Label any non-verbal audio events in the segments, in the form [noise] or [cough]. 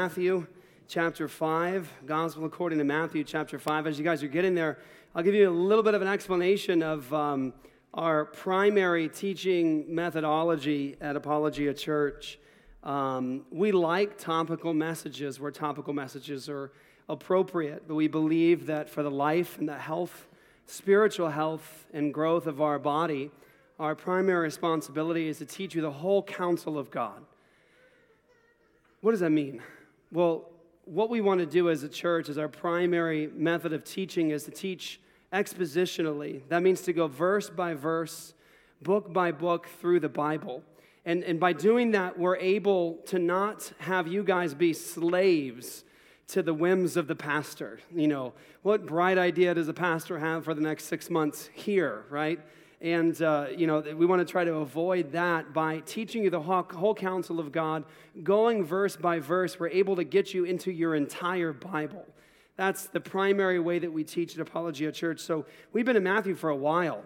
Matthew chapter 5, Gospel according to Matthew chapter 5. As you guys are getting there, I'll give you a little bit of an explanation of um, our primary teaching methodology at Apologia Church. Um, we like topical messages where topical messages are appropriate, but we believe that for the life and the health, spiritual health, and growth of our body, our primary responsibility is to teach you the whole counsel of God. What does that mean? Well, what we want to do as a church, as our primary method of teaching, is to teach expositionally. That means to go verse by verse, book by book through the Bible. And, and by doing that, we're able to not have you guys be slaves to the whims of the pastor. You know, what bright idea does a pastor have for the next six months here, right? And, uh, you know, we want to try to avoid that by teaching you the whole, counsel of God, going verse by verse. We're able to get you into your entire Bible. That's the primary way that we teach at Apologia Church. So we've been in Matthew for a while.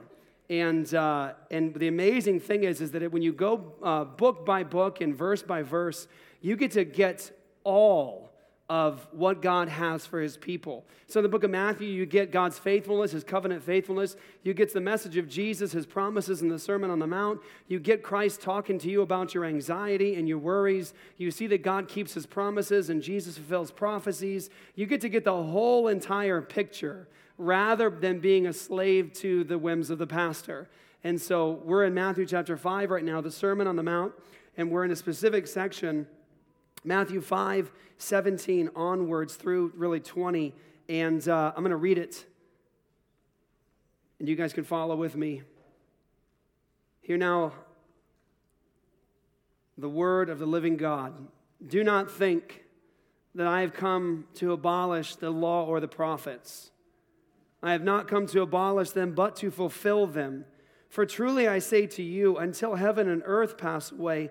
And, uh, and the amazing thing is, is that when you go uh, book by book and verse by verse, you get to get all of what God has for his people. So in the book of Matthew, you get God's faithfulness, his covenant faithfulness. You get the message of Jesus, his promises in the Sermon on the Mount. You get Christ talking to you about your anxiety and your worries. You see that God keeps his promises and Jesus fulfills prophecies. You get to get the whole entire picture rather than being a slave to the whims of the pastor. And so we're in Matthew chapter 5 right now, the Sermon on the Mount, and we're in a specific section Matthew 5, 17 onwards through really 20. And uh, I'm going to read it. And you guys can follow with me. Hear now the word of the living God. Do not think that I have come to abolish the law or the prophets. I have not come to abolish them, but to fulfill them. For truly I say to you, until heaven and earth pass away,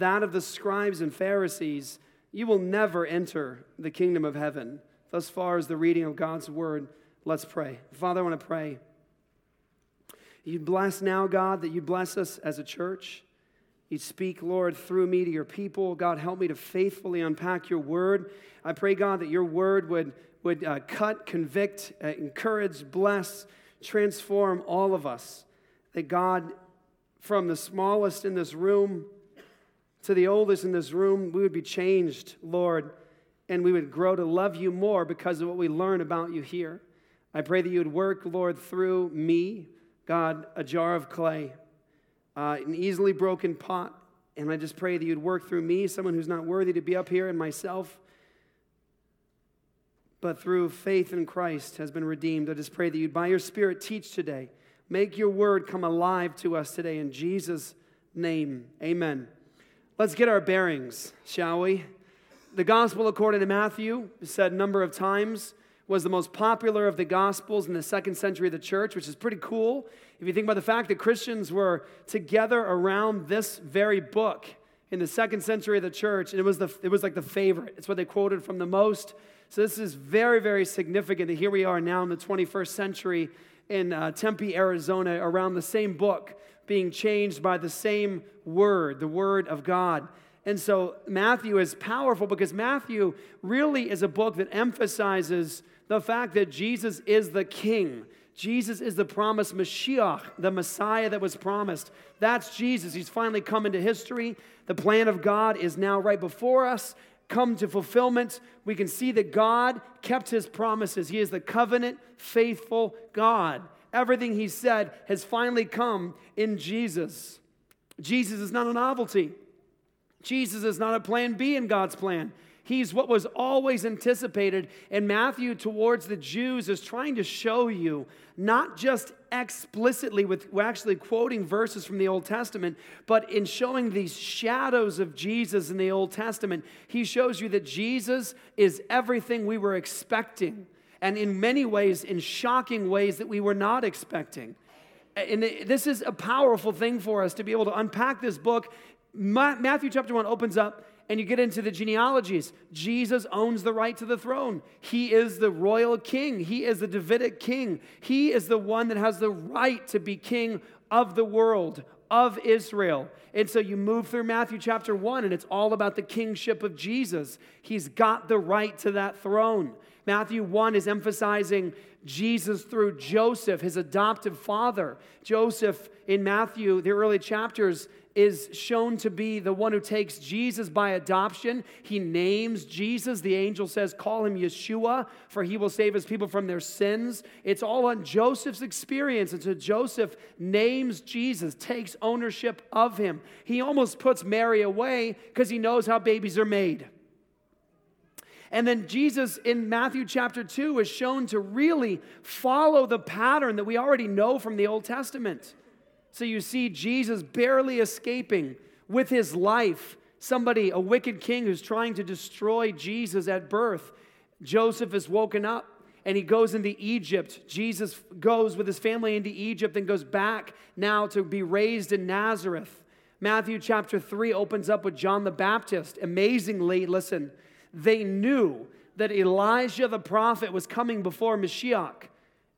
that of the scribes and Pharisees, you will never enter the kingdom of heaven. Thus far as the reading of God's word, let's pray. Father, I want to pray. You bless now, God, that you bless us as a church. You speak, Lord, through me to your people. God, help me to faithfully unpack your word. I pray, God, that your word would, would uh, cut, convict, uh, encourage, bless, transform all of us. That God, from the smallest in this room to the oldest in this room, we would be changed, Lord, and we would grow to love you more because of what we learn about you here. I pray that you would work, Lord, through me, God, a jar of clay, uh, an easily broken pot. And I just pray that you'd work through me, someone who's not worthy to be up here, and myself, but through faith in Christ has been redeemed. I just pray that you'd, by your Spirit, teach today. Make your word come alive to us today. In Jesus' name, amen. Let's get our bearings, shall we? The gospel according to Matthew, said a number of times, was the most popular of the gospels in the second century of the church, which is pretty cool. If you think about the fact that Christians were together around this very book in the second century of the church, and it was, the, it was like the favorite. It's what they quoted from the most. So this is very, very significant that here we are now in the 21st century in uh, Tempe, Arizona, around the same book being changed by the same word, the word of God. And so Matthew is powerful because Matthew really is a book that emphasizes the fact that Jesus is the king. Jesus is the promised Mashiach, the Messiah that was promised. That's Jesus. He's finally come into history. The plan of God is now right before us, come to fulfillment. We can see that God kept his promises. He is the covenant faithful God. Everything he said has finally come in Jesus. Jesus is not a novelty. Jesus is not a plan B in God's plan. He's what was always anticipated. And Matthew, towards the Jews, is trying to show you not just explicitly with actually quoting verses from the Old Testament, but in showing these shadows of Jesus in the Old Testament, he shows you that Jesus is everything we were expecting, and in many ways, in shocking ways that we were not expecting. And this is a powerful thing for us to be able to unpack this book. Matthew chapter 1 opens up and you get into the genealogies. Jesus owns the right to the throne. He is the royal king. He is the Davidic king. He is the one that has the right to be king of the world, of Israel. And so you move through Matthew chapter 1, and it's all about the kingship of Jesus. He's got the right to that throne. Matthew 1 is emphasizing Jesus through Joseph, his adoptive father. Joseph in Matthew, the early chapters, is shown to be the one who takes Jesus by adoption. He names Jesus. The angel says, Call him Yeshua, for he will save his people from their sins. It's all on Joseph's experience. And so Joseph names Jesus, takes ownership of him. He almost puts Mary away because he knows how babies are made. And then Jesus in Matthew chapter 2 is shown to really follow the pattern that we already know from the Old Testament. So you see Jesus barely escaping with his life. Somebody, a wicked king who's trying to destroy Jesus at birth. Joseph is woken up and he goes into Egypt. Jesus goes with his family into Egypt and goes back now to be raised in Nazareth. Matthew chapter 3 opens up with John the Baptist. Amazingly, listen, they knew that Elijah the prophet was coming before Mashiach.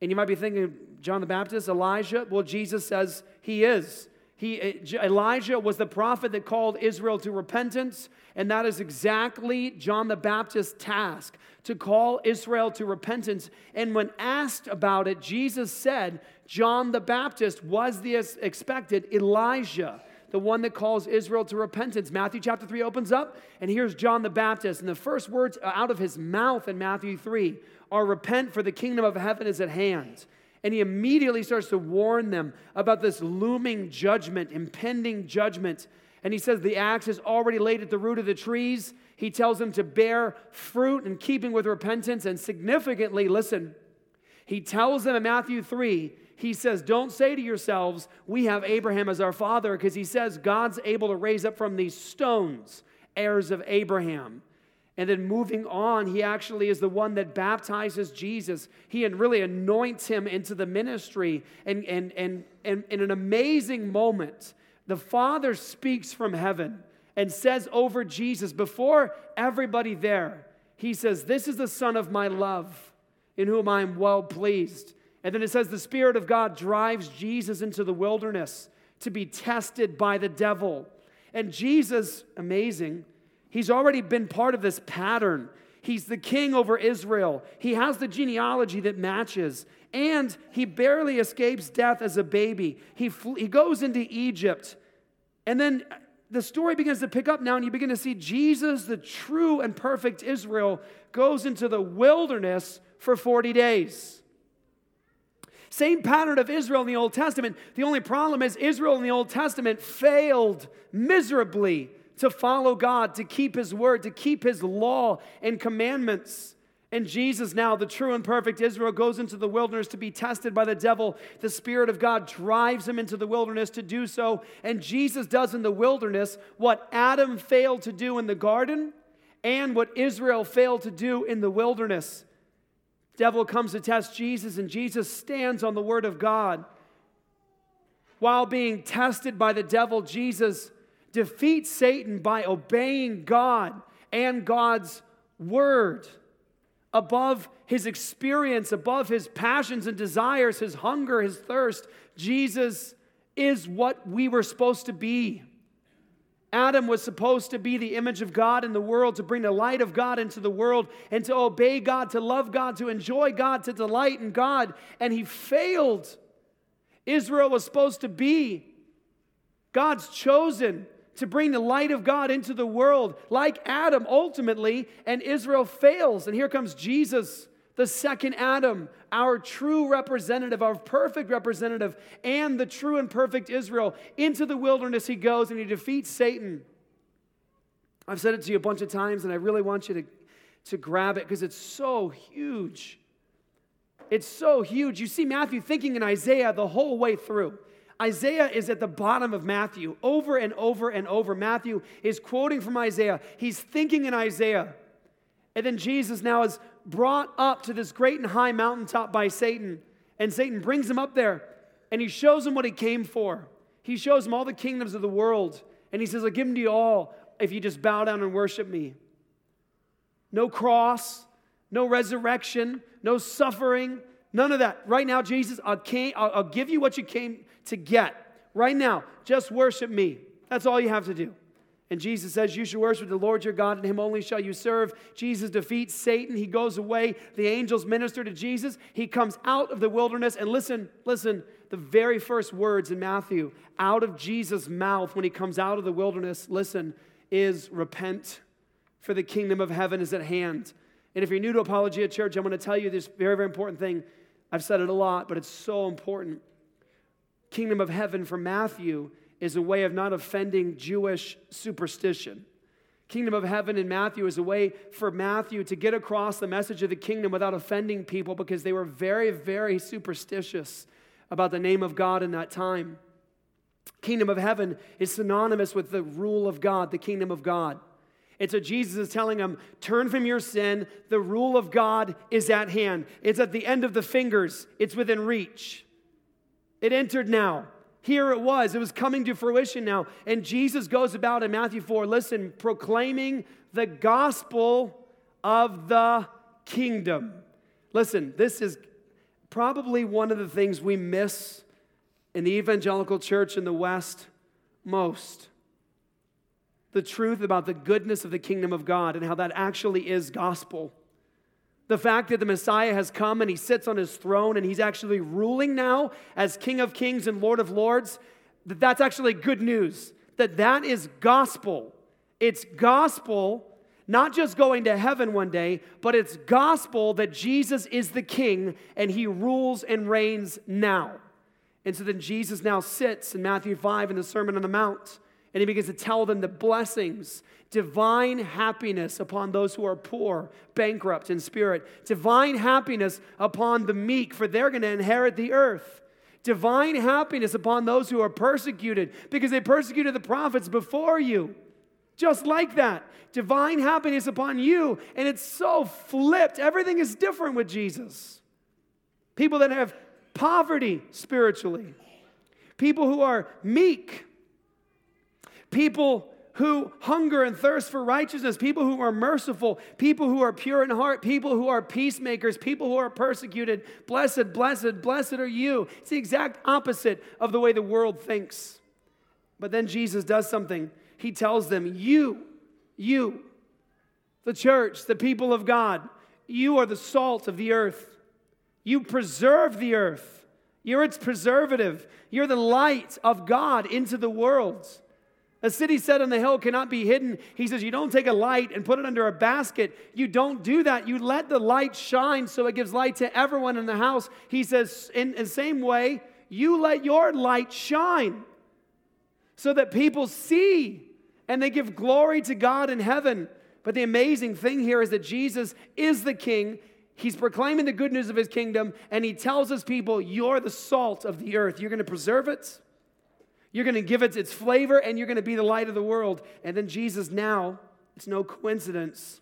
And you might be thinking, John the Baptist, Elijah? Well, Jesus says he is. He, eh, Elijah was the prophet that called Israel to repentance, and that is exactly John the Baptist's task to call Israel to repentance. And when asked about it, Jesus said John the Baptist was the expected Elijah, the one that calls Israel to repentance. Matthew chapter 3 opens up, and here's John the Baptist, and the first words uh, out of his mouth in Matthew 3 are repent, for the kingdom of heaven is at hand. And he immediately starts to warn them about this looming judgment, impending judgment. And he says the axe is already laid at the root of the trees. He tells them to bear fruit in keeping with repentance. And significantly, listen, he tells them in Matthew 3, he says, Don't say to yourselves, We have Abraham as our father, because he says God's able to raise up from these stones heirs of Abraham. And then moving on, he actually is the one that baptizes Jesus. He really anoints him into the ministry. And, and, and, and in an amazing moment, the Father speaks from heaven and says over Jesus before everybody there, He says, This is the Son of my love, in whom I am well pleased. And then it says, The Spirit of God drives Jesus into the wilderness to be tested by the devil. And Jesus, amazing, He's already been part of this pattern. He's the king over Israel. He has the genealogy that matches. And he barely escapes death as a baby. He, fl- he goes into Egypt. And then the story begins to pick up now, and you begin to see Jesus, the true and perfect Israel, goes into the wilderness for 40 days. Same pattern of Israel in the Old Testament. The only problem is Israel in the Old Testament failed miserably to follow God, to keep His word, to keep His law and commandments. And Jesus, now the true and perfect Israel, goes into the wilderness to be tested by the devil. The Spirit of God drives him into the wilderness to do so. And Jesus does in the wilderness what Adam failed to do in the garden and what Israel failed to do in the wilderness. Devil comes to test Jesus, and Jesus stands on the word of God. While being tested by the devil, Jesus defeats Satan by obeying God and God's word above his experience, above his passions and desires, his hunger, his thirst. Jesus is what we were supposed to be. Adam was supposed to be the image of God in the world, to bring the light of God into the world, and to obey God, to love God, to enjoy God, to delight in God. And he failed. Israel was supposed to be God's chosen, to bring the light of God into the world, like Adam ultimately, and Israel fails. And here comes Jesus, the second Adam, our true representative, our perfect representative, and the true and perfect Israel. Into the wilderness he goes and he defeats Satan. I've said it to you a bunch of times, and I really want you to, to grab it because it's so huge. It's so huge. You see Matthew thinking in Isaiah the whole way through. Isaiah is at the bottom of Matthew over and over and over. Matthew is quoting from Isaiah. He's thinking in Isaiah. And then Jesus now is brought up to this great and high mountaintop by Satan. And Satan brings him up there and he shows him what he came for. He shows him all the kingdoms of the world. And he says, I'll give them to you all if you just bow down and worship me. No cross, no resurrection, no suffering, none of that. Right now, Jesus, I'll, came, I'll, I'll give you what you came to get. Right now, just worship me. That's all you have to do. And Jesus says, You should worship the Lord your God, and him only shall you serve. Jesus defeats Satan. He goes away. The angels minister to Jesus. He comes out of the wilderness. And listen, listen, the very first words in Matthew out of Jesus' mouth when he comes out of the wilderness, listen, is repent, for the kingdom of heaven is at hand. And if you're new to Apologia Church, I'm going to tell you this very, very important thing. I've said it a lot, but it's so important. Kingdom of heaven for Matthew is a way of not offending Jewish superstition. Kingdom of heaven in Matthew is a way for Matthew to get across the message of the kingdom without offending people because they were very, very superstitious about the name of God in that time. Kingdom of heaven is synonymous with the rule of God, the kingdom of God. And so Jesus is telling them turn from your sin. The rule of God is at hand. It's at the end of the fingers, it's within reach. It entered now. Here it was. It was coming to fruition now. And Jesus goes about in Matthew 4, listen, proclaiming the gospel of the kingdom. Listen, this is probably one of the things we miss in the evangelical church in the West most. The truth about the goodness of the kingdom of God and how that actually is gospel. The fact that the Messiah has come and he sits on his throne and he's actually ruling now as King of Kings and Lord of Lords, that that's actually good news. That that is gospel. It's gospel not just going to heaven one day, but it's gospel that Jesus is the king and he rules and reigns now. And so then Jesus now sits in Matthew 5 in the Sermon on the Mount and he begins to tell them the blessings, divine happiness upon those who are poor, bankrupt in spirit, divine happiness upon the meek, for they're going to inherit the earth. Divine happiness upon those who are persecuted because they persecuted the prophets before you. Just like that. Divine happiness upon you. And it's so flipped. Everything is different with Jesus. People that have poverty spiritually, people who are meek people who hunger and thirst for righteousness, people who are merciful, people who are pure in heart, people who are peacemakers, people who are persecuted. Blessed, blessed, blessed are you. It's the exact opposite of the way the world thinks. But then Jesus does something. He tells them, You, you, the church, the people of God, you are the salt of the earth. You preserve the earth. You're its preservative. You're the light of God into the world. A city set on the hill cannot be hidden. He says, You don't take a light and put it under a basket. You don't do that. You let the light shine so it gives light to everyone in the house. He says, In the same way, you let your light shine so that people see and they give glory to God in heaven. But the amazing thing here is that Jesus is the king. He's proclaiming the good news of his kingdom, and he tells his people, You're the salt of the earth. You're going to preserve it. You're going to give it its flavor and you're going to be the light of the world. And then Jesus now, it's no coincidence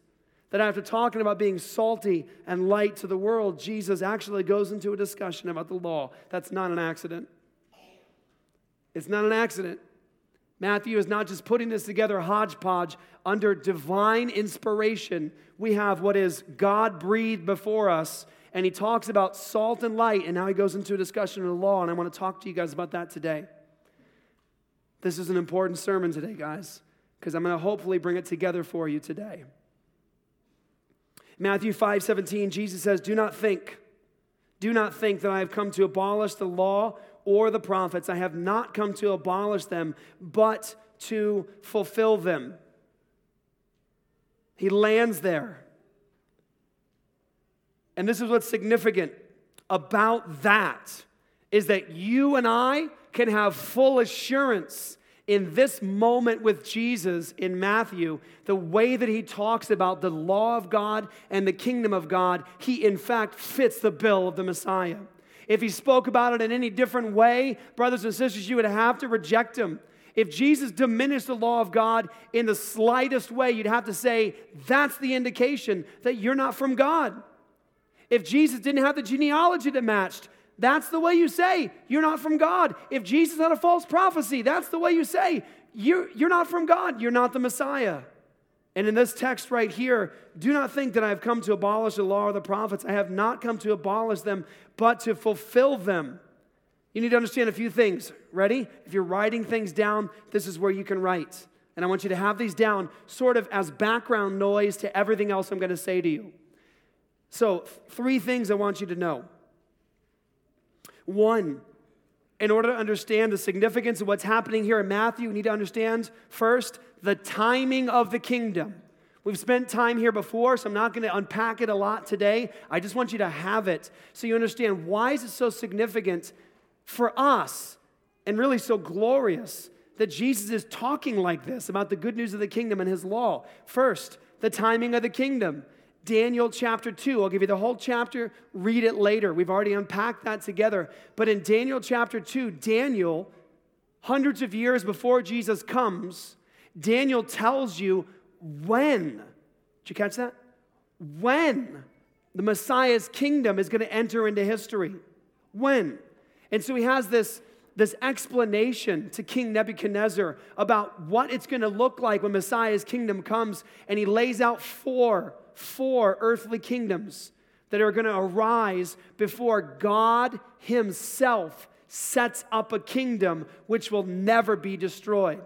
that after talking about being salty and light to the world, Jesus actually goes into a discussion about the law. That's not an accident. It's not an accident. Matthew is not just putting this together hodgepodge under divine inspiration. We have what is God breathed before us, and he talks about salt and light, and now he goes into a discussion of the law, and I want to talk to you guys about that today. This is an important sermon today, guys, because I'm going to hopefully bring it together for you today. Matthew 5 17, Jesus says, Do not think, do not think that I have come to abolish the law or the prophets. I have not come to abolish them, but to fulfill them. He lands there. And this is what's significant about that is that you and I can have full assurance in this moment with Jesus in Matthew, the way that he talks about the law of God and the kingdom of God, he in fact fits the bill of the Messiah. If he spoke about it in any different way, brothers and sisters, you would have to reject him. If Jesus diminished the law of God in the slightest way, you'd have to say that's the indication that you're not from God. If Jesus didn't have the genealogy that matched, that's the way you say you're not from God. If Jesus had a false prophecy, that's the way you say you're, you're not from God, you're not the Messiah. And in this text right here, do not think that I have come to abolish the law or the prophets. I have not come to abolish them, but to fulfill them. You need to understand a few things. Ready? If you're writing things down, this is where you can write. And I want you to have these down sort of as background noise to everything else I'm going to say to you. So, three things I want you to know. One, in order to understand the significance of what's happening here in Matthew, we need to understand first the timing of the kingdom. We've spent time here before, so I'm not going to unpack it a lot today. I just want you to have it so you understand why is it so significant for us and really so glorious that Jesus is talking like this about the good news of the kingdom and his law. First, the timing of the kingdom. Daniel chapter 2. I'll give you the whole chapter, read it later. We've already unpacked that together. But in Daniel chapter 2, Daniel, hundreds of years before Jesus comes, Daniel tells you when. Did you catch that? When the Messiah's kingdom is going to enter into history. When? And so he has this, this explanation to King Nebuchadnezzar about what it's going to look like when Messiah's kingdom comes. And he lays out four, four earthly kingdoms that are going to arise before God himself sets up a kingdom which will never be destroyed.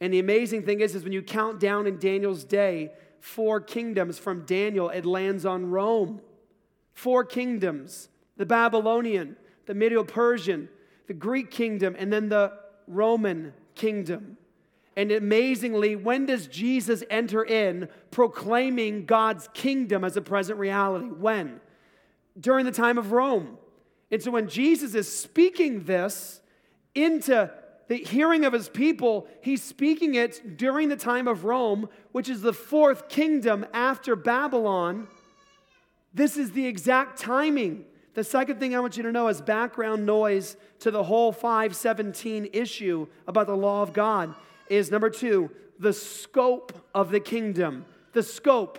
And the amazing thing is, is when you count down in Daniel's day, four kingdoms from Daniel, it lands on Rome. Four kingdoms the Babylonian, the Medo Persian, the Greek kingdom, and then the Roman kingdom. And amazingly, when does Jesus enter in proclaiming God's kingdom as a present reality? When? During the time of Rome. And so when Jesus is speaking this into the hearing of his people, he's speaking it during the time of Rome, which is the fourth kingdom after Babylon. This is the exact timing the second thing I want you to know is background noise to the whole 517 issue about the law of God is number two, the scope of the kingdom. The scope.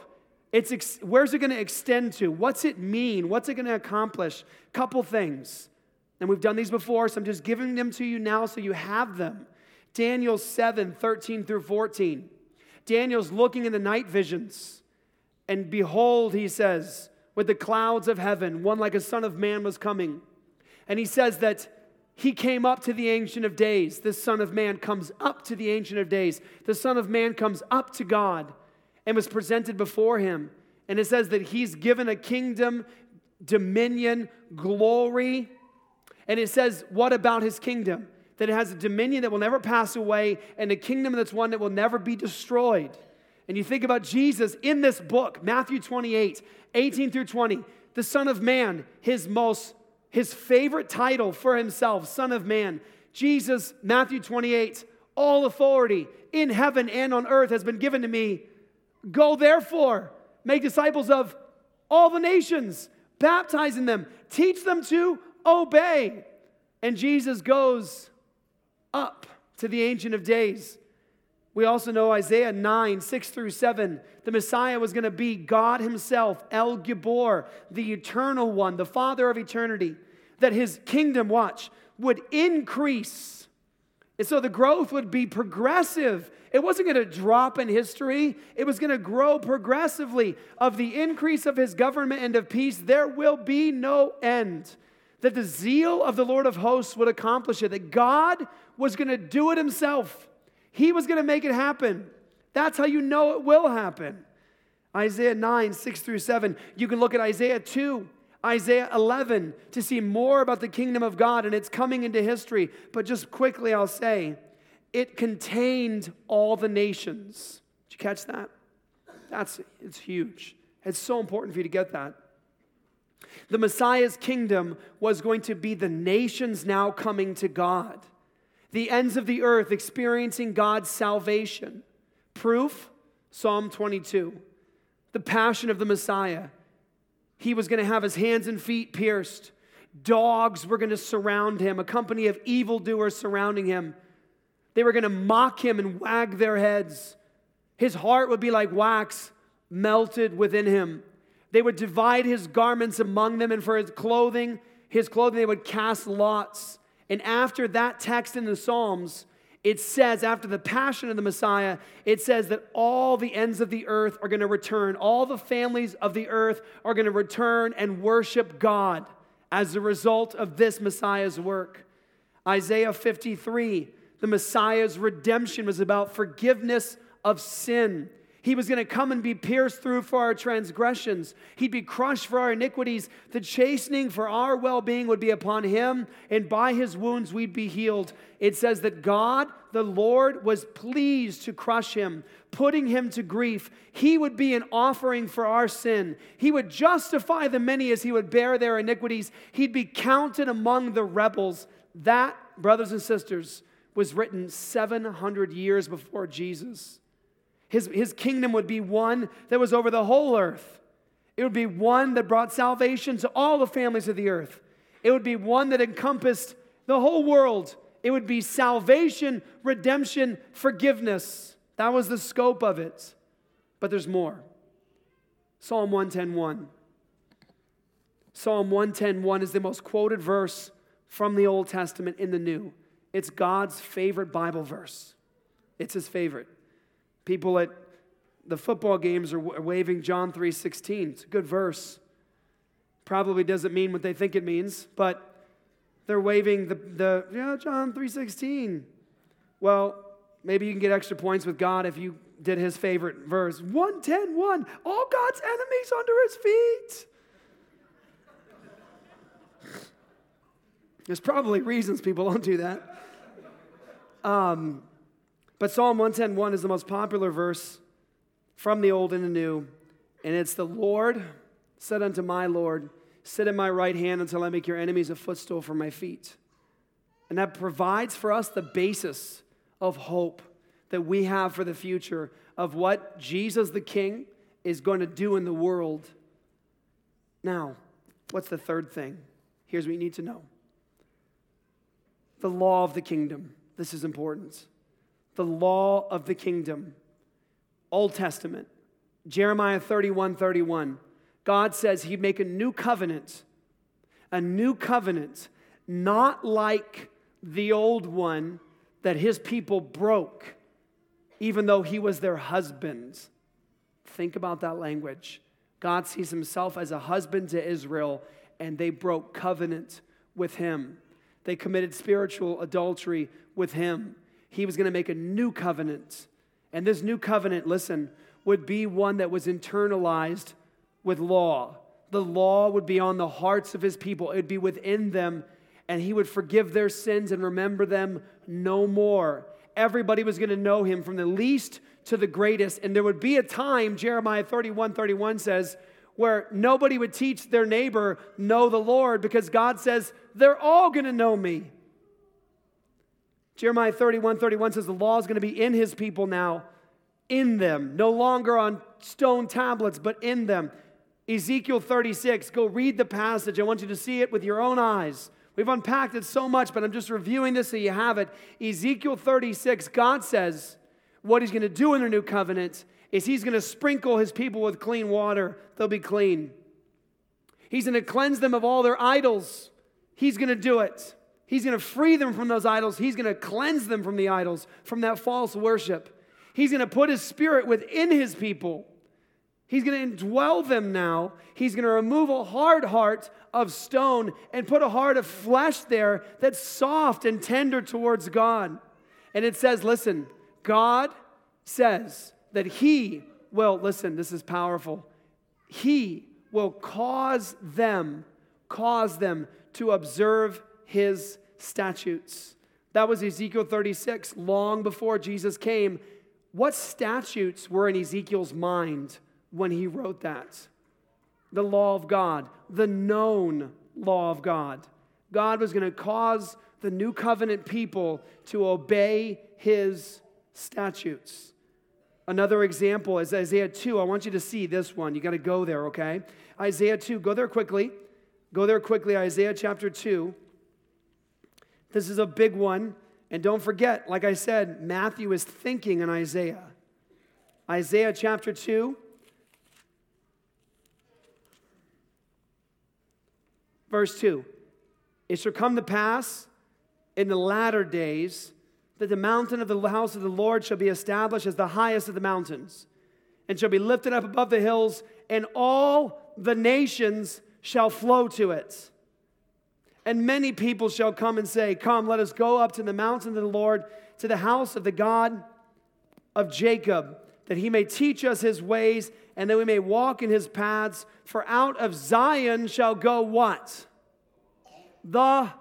It's ex- where's it going to extend to? What's it mean? What's it going to accomplish? Couple things. And we've done these before, so I'm just giving them to you now so you have them. Daniel 7 13 through 14. Daniel's looking in the night visions, and behold, he says, with the clouds of heaven, one like a son of man was coming. And he says that he came up to the Ancient of Days. The Son of Man comes up to the Ancient of Days. The Son of Man comes up to God and was presented before him. And it says that he's given a kingdom, dominion, glory. And it says, what about his kingdom? That it has a dominion that will never pass away and a kingdom that's one that will never be destroyed. And you think about Jesus in this book, Matthew 28, 18 through 20, the Son of Man, his most, his favorite title for himself, Son of Man. Jesus, Matthew 28, all authority in heaven and on earth has been given to me. Go therefore, make disciples of all the nations, baptizing them, teach them to obey. And Jesus goes up to the Ancient of Days. We also know Isaiah 9, 6 through 7. The Messiah was going to be God Himself, El Gibor, the eternal one, the Father of eternity. That His kingdom, watch, would increase. And so the growth would be progressive. It wasn't going to drop in history, it was going to grow progressively. Of the increase of His government and of peace, there will be no end. That the zeal of the Lord of hosts would accomplish it, that God was going to do it Himself. He was going to make it happen. That's how you know it will happen. Isaiah 9, 6 through 7. You can look at Isaiah 2, Isaiah 11 to see more about the kingdom of God and it's coming into history. But just quickly, I'll say, it contained all the nations. Did you catch that? That's it's huge. It's so important for you to get that. The Messiah's kingdom was going to be the nations now coming to God. The ends of the earth experiencing God's salvation. Proof Psalm 22. The passion of the Messiah. He was going to have his hands and feet pierced. Dogs were going to surround him, a company of evildoers surrounding him. They were going to mock him and wag their heads. His heart would be like wax melted within him. They would divide his garments among them, and for his clothing, his clothing, they would cast lots. And after that text in the Psalms, it says, after the passion of the Messiah, it says that all the ends of the earth are going to return. All the families of the earth are going to return and worship God as a result of this Messiah's work. Isaiah 53, the Messiah's redemption was about forgiveness of sin. He was going to come and be pierced through for our transgressions. He'd be crushed for our iniquities. The chastening for our well being would be upon him, and by his wounds we'd be healed. It says that God, the Lord, was pleased to crush him, putting him to grief. He would be an offering for our sin. He would justify the many as he would bear their iniquities. He'd be counted among the rebels. That, brothers and sisters, was written 700 years before Jesus. His, his kingdom would be one that was over the whole earth. It would be one that brought salvation to all the families of the earth. It would be one that encompassed the whole world. It would be salvation, redemption, forgiveness. That was the scope of it. But there's more. Psalm 110:1. Psalm 110:1 is the most quoted verse from the Old Testament in the New. It's God's favorite Bible verse. It's his favorite. People at the football games are waving John 3:16. It's a good verse. Probably doesn't mean what they think it means, but they're waving the, the yeah, John 3:16. Well, maybe you can get extra points with God if you did his favorite verse. 110, 1. All God's enemies under his feet. There's probably reasons people don't do that. Um, but Psalm 110:1 is the most popular verse from the Old and the New, and it's the Lord said unto my Lord, Sit at my right hand until I make your enemies a footstool for my feet. And that provides for us the basis of hope that we have for the future of what Jesus the King is going to do in the world. Now, what's the third thing? Here's what you need to know the law of the kingdom. This is important the law of the kingdom. Old Testament, Jeremiah 31 31. God says he'd make a new covenant, a new covenant, not like the old one that his people broke, even though he was their husband. Think about that language. God sees himself as a husband to Israel, and they broke covenant with him. They committed spiritual adultery with him he was going to make a new covenant. And this new covenant, listen, would be one that was internalized with law. The law would be on the hearts of his people, it would be within them, and he would forgive their sins and remember them no more. Everybody was going to know him from the least to the greatest. And there would be a time, Jeremiah 31 31 says, where nobody would teach their neighbor, know the Lord, because God says, they're all going to know me. Jeremiah 31 31 says the law is going to be in his people now, in them, no longer on stone tablets, but in them. Ezekiel 36, go read the passage. I want you to see it with your own eyes. We've unpacked it so much, but I'm just reviewing this so you have it. Ezekiel 36, God says what he's going to do in the new covenant is he's going to sprinkle his people with clean water. They'll be clean. He's going to cleanse them of all their idols. He's going to do it. He's going to free them from those idols. He's going to cleanse them from the idols, from that false worship. He's going to put his spirit within his people. He's going to indwell them now. He's going to remove a hard heart of stone and put a heart of flesh there that's soft and tender towards God. And it says, listen, God says that He will, listen, this is powerful. He will cause them, cause them to observe his statutes. That was Ezekiel 36, long before Jesus came. What statutes were in Ezekiel's mind when he wrote that? The law of God, the known law of God. God was going to cause the new covenant people to obey his statutes. Another example is Isaiah 2. I want you to see this one. You got to go there, okay? Isaiah 2. Go there quickly. Go there quickly. Isaiah chapter 2. This is a big one. And don't forget, like I said, Matthew is thinking in Isaiah. Isaiah chapter 2. Verse 2 It shall come to pass in the latter days that the mountain of the house of the Lord shall be established as the highest of the mountains, and shall be lifted up above the hills, and all the nations shall flow to it. And many people shall come and say, Come, let us go up to the mountain of the Lord, to the house of the God of Jacob, that he may teach us his ways, and that we may walk in his paths. For out of Zion shall go what? The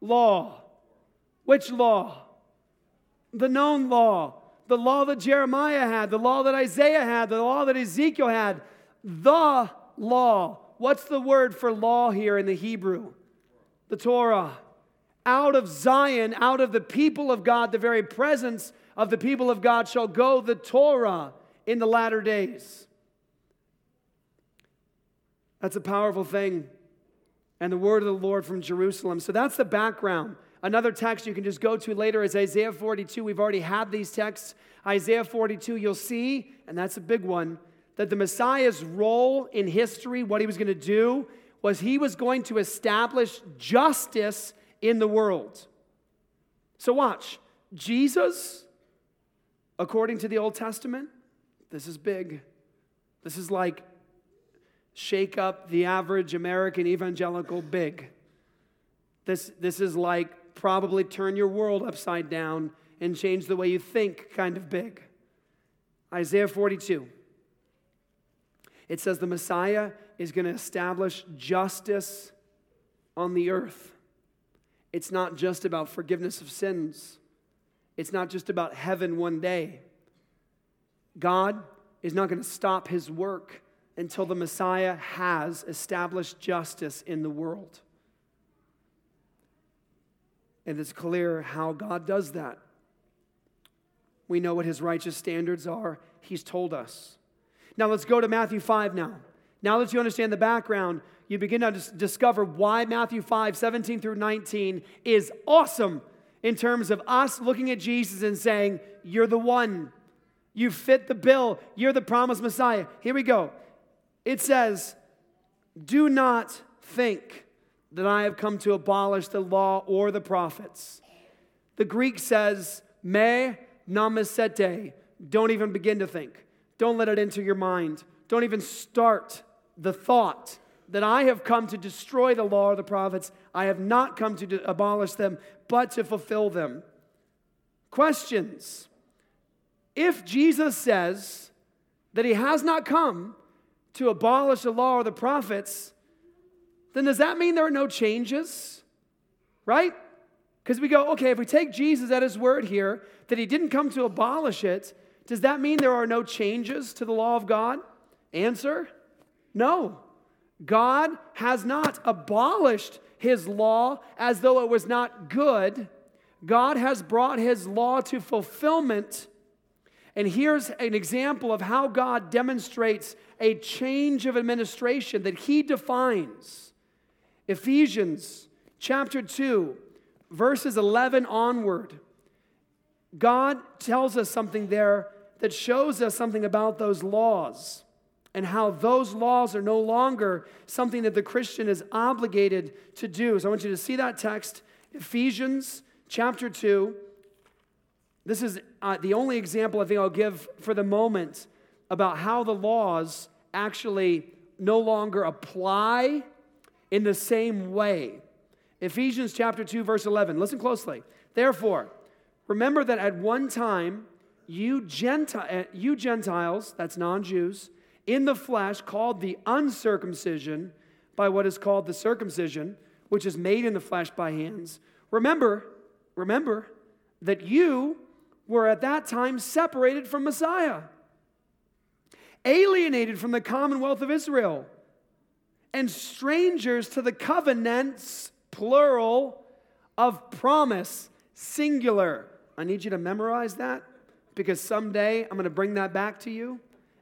law. Which law? the known law, the law that Jeremiah had, the law that Isaiah had, the law that Ezekiel had, the law. What's the word for law here in the Hebrew? The Torah. Out of Zion, out of the people of God, the very presence of the people of God shall go the Torah in the latter days. That's a powerful thing. And the word of the Lord from Jerusalem. So that's the background. Another text you can just go to later is Isaiah 42. We've already had these texts. Isaiah 42, you'll see, and that's a big one, that the Messiah's role in history, what he was going to do, was he was going to establish justice in the world. So, watch. Jesus, according to the Old Testament, this is big. This is like shake up the average American evangelical big. This, this is like probably turn your world upside down and change the way you think kind of big. Isaiah 42. It says the Messiah is going to establish justice on the earth. It's not just about forgiveness of sins, it's not just about heaven one day. God is not going to stop his work until the Messiah has established justice in the world. And it's clear how God does that. We know what his righteous standards are. He's told us. Now let's go to Matthew 5 now. Now that you understand the background, you begin to discover why Matthew 5, 17 through 19 is awesome in terms of us looking at Jesus and saying, You're the one. You fit the bill. You're the promised Messiah. Here we go. It says, Do not think that I have come to abolish the law or the prophets. The Greek says, me nomisete. Don't even begin to think. Don't let it enter your mind. Don't even start the thought that I have come to destroy the law or the prophets. I have not come to abolish them, but to fulfill them. Questions. If Jesus says that he has not come to abolish the law or the prophets, then does that mean there are no changes? Right? Because we go, okay, if we take Jesus at his word here, that he didn't come to abolish it, does that mean there are no changes to the law of God? Answer no. God has not abolished his law as though it was not good. God has brought his law to fulfillment. And here's an example of how God demonstrates a change of administration that he defines. Ephesians chapter 2, verses 11 onward. God tells us something there that shows us something about those laws and how those laws are no longer something that the Christian is obligated to do. So I want you to see that text, Ephesians chapter 2. This is uh, the only example I think I'll give for the moment about how the laws actually no longer apply in the same way. Ephesians chapter 2 verse 11. Listen closely. Therefore, remember that at one time you, Genti- uh, you Gentiles, that's non-Jews, in the flesh called the uncircumcision by what is called the circumcision, which is made in the flesh by hands. Remember, remember that you were at that time separated from Messiah, alienated from the commonwealth of Israel and strangers to the covenants, plural, of promise, singular. I need you to memorize that because someday I'm going to bring that back to you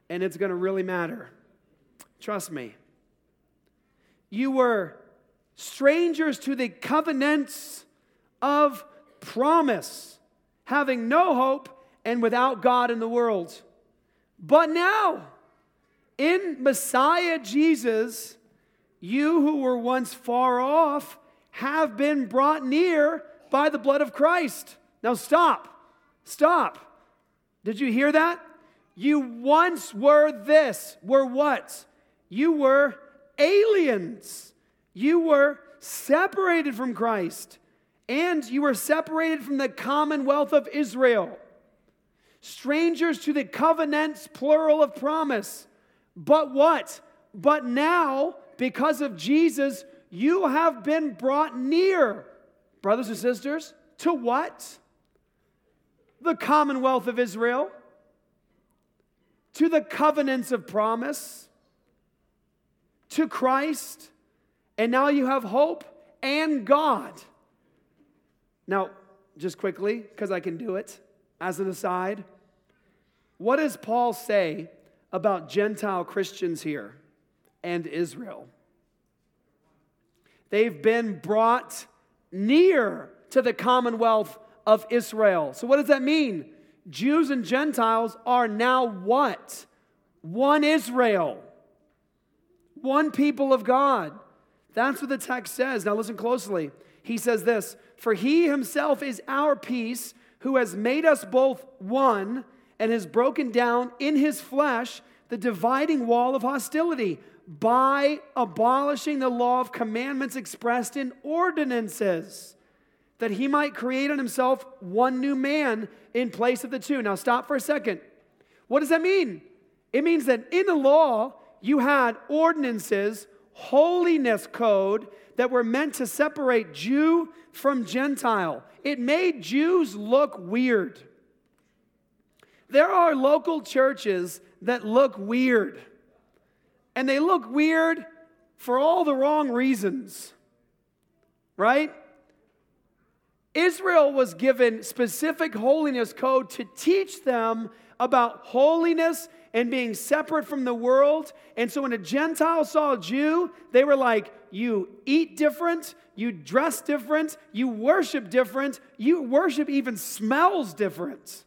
and it's going to really matter. Trust me. You were strangers to the covenants of promise, having no hope and without God in the world. But now, in Messiah Jesus, you who were once far off have been brought near by the blood of Christ. Now, stop. Stop. Did you hear that? You once were this. Were what? You were aliens. You were separated from Christ. And you were separated from the commonwealth of Israel. Strangers to the covenants, plural of promise. But what? But now, because of Jesus, you have been brought near, brothers and sisters, to what? The commonwealth of Israel, to the covenants of promise, to Christ, and now you have hope and God. Now, just quickly, because I can do it as an aside, what does Paul say about Gentile Christians here and Israel? They've been brought near to the commonwealth of Israel. So, what does that mean? Jews and Gentiles are now what? One Israel, one people of God. That's what the text says. Now, listen closely. He says this For he himself is our peace, who has made us both one and has broken down in his flesh the dividing wall of hostility by abolishing the law of commandments expressed in ordinances, that he might create in himself one new man in place of the two. Now, stop for a second. What does that mean? It means that in the law, you had ordinances, holiness code that were meant to separate Jew from Gentile. It made Jews look weird. There are local churches that look weird. And they look weird for all the wrong reasons, right? Israel was given specific holiness code to teach them about holiness and being separate from the world. And so when a Gentile saw a Jew, they were like, You eat different, you dress different, you worship different, you worship even smells different.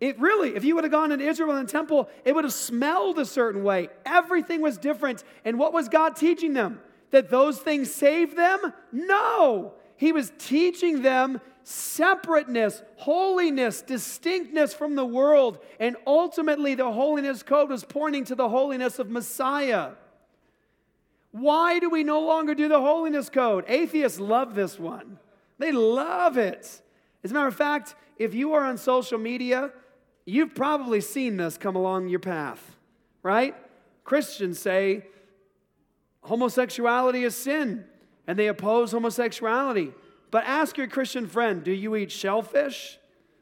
It really, if you would have gone into Israel in the temple, it would have smelled a certain way. Everything was different. And what was God teaching them? That those things saved them? No. He was teaching them separateness, holiness, distinctness from the world. And ultimately, the holiness code was pointing to the holiness of Messiah. Why do we no longer do the holiness code? Atheists love this one, they love it. As a matter of fact, if you are on social media, You've probably seen this come along your path, right? Christians say homosexuality is sin and they oppose homosexuality. But ask your Christian friend do you eat shellfish?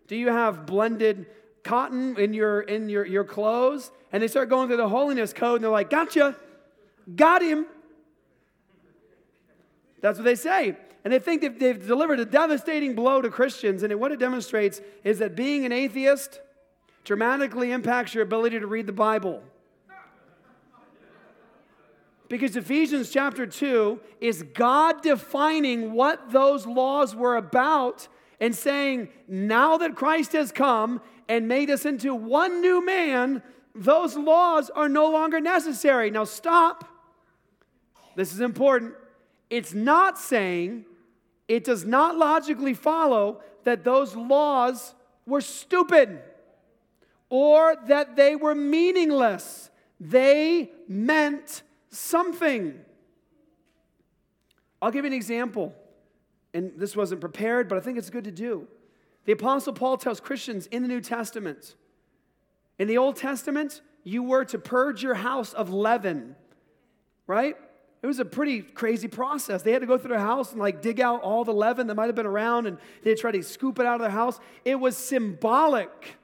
Do you have blended cotton in your, in your, your clothes? And they start going through the holiness code and they're like, gotcha, got him. That's what they say. And they think they've, they've delivered a devastating blow to Christians. And what it demonstrates is that being an atheist, dramatically impacts your ability to read the Bible. Because Ephesians chapter 2 is God defining what those laws were about and saying, now that Christ has come and made us into one new man, those laws are no longer necessary. Now, stop. This is important. It's not saying, it does not logically follow that those laws were stupid or that they were meaningless. They meant something. I'll give you an example. And this wasn't prepared, but I think it's good to do. The Apostle Paul tells Christians in the New Testament in the Old Testament, you were to purge your house of leaven, right? It was a pretty crazy process. They had to go through their house and like dig out all the leaven that might have been around and they'd try to scoop it out of their house. It was symbolic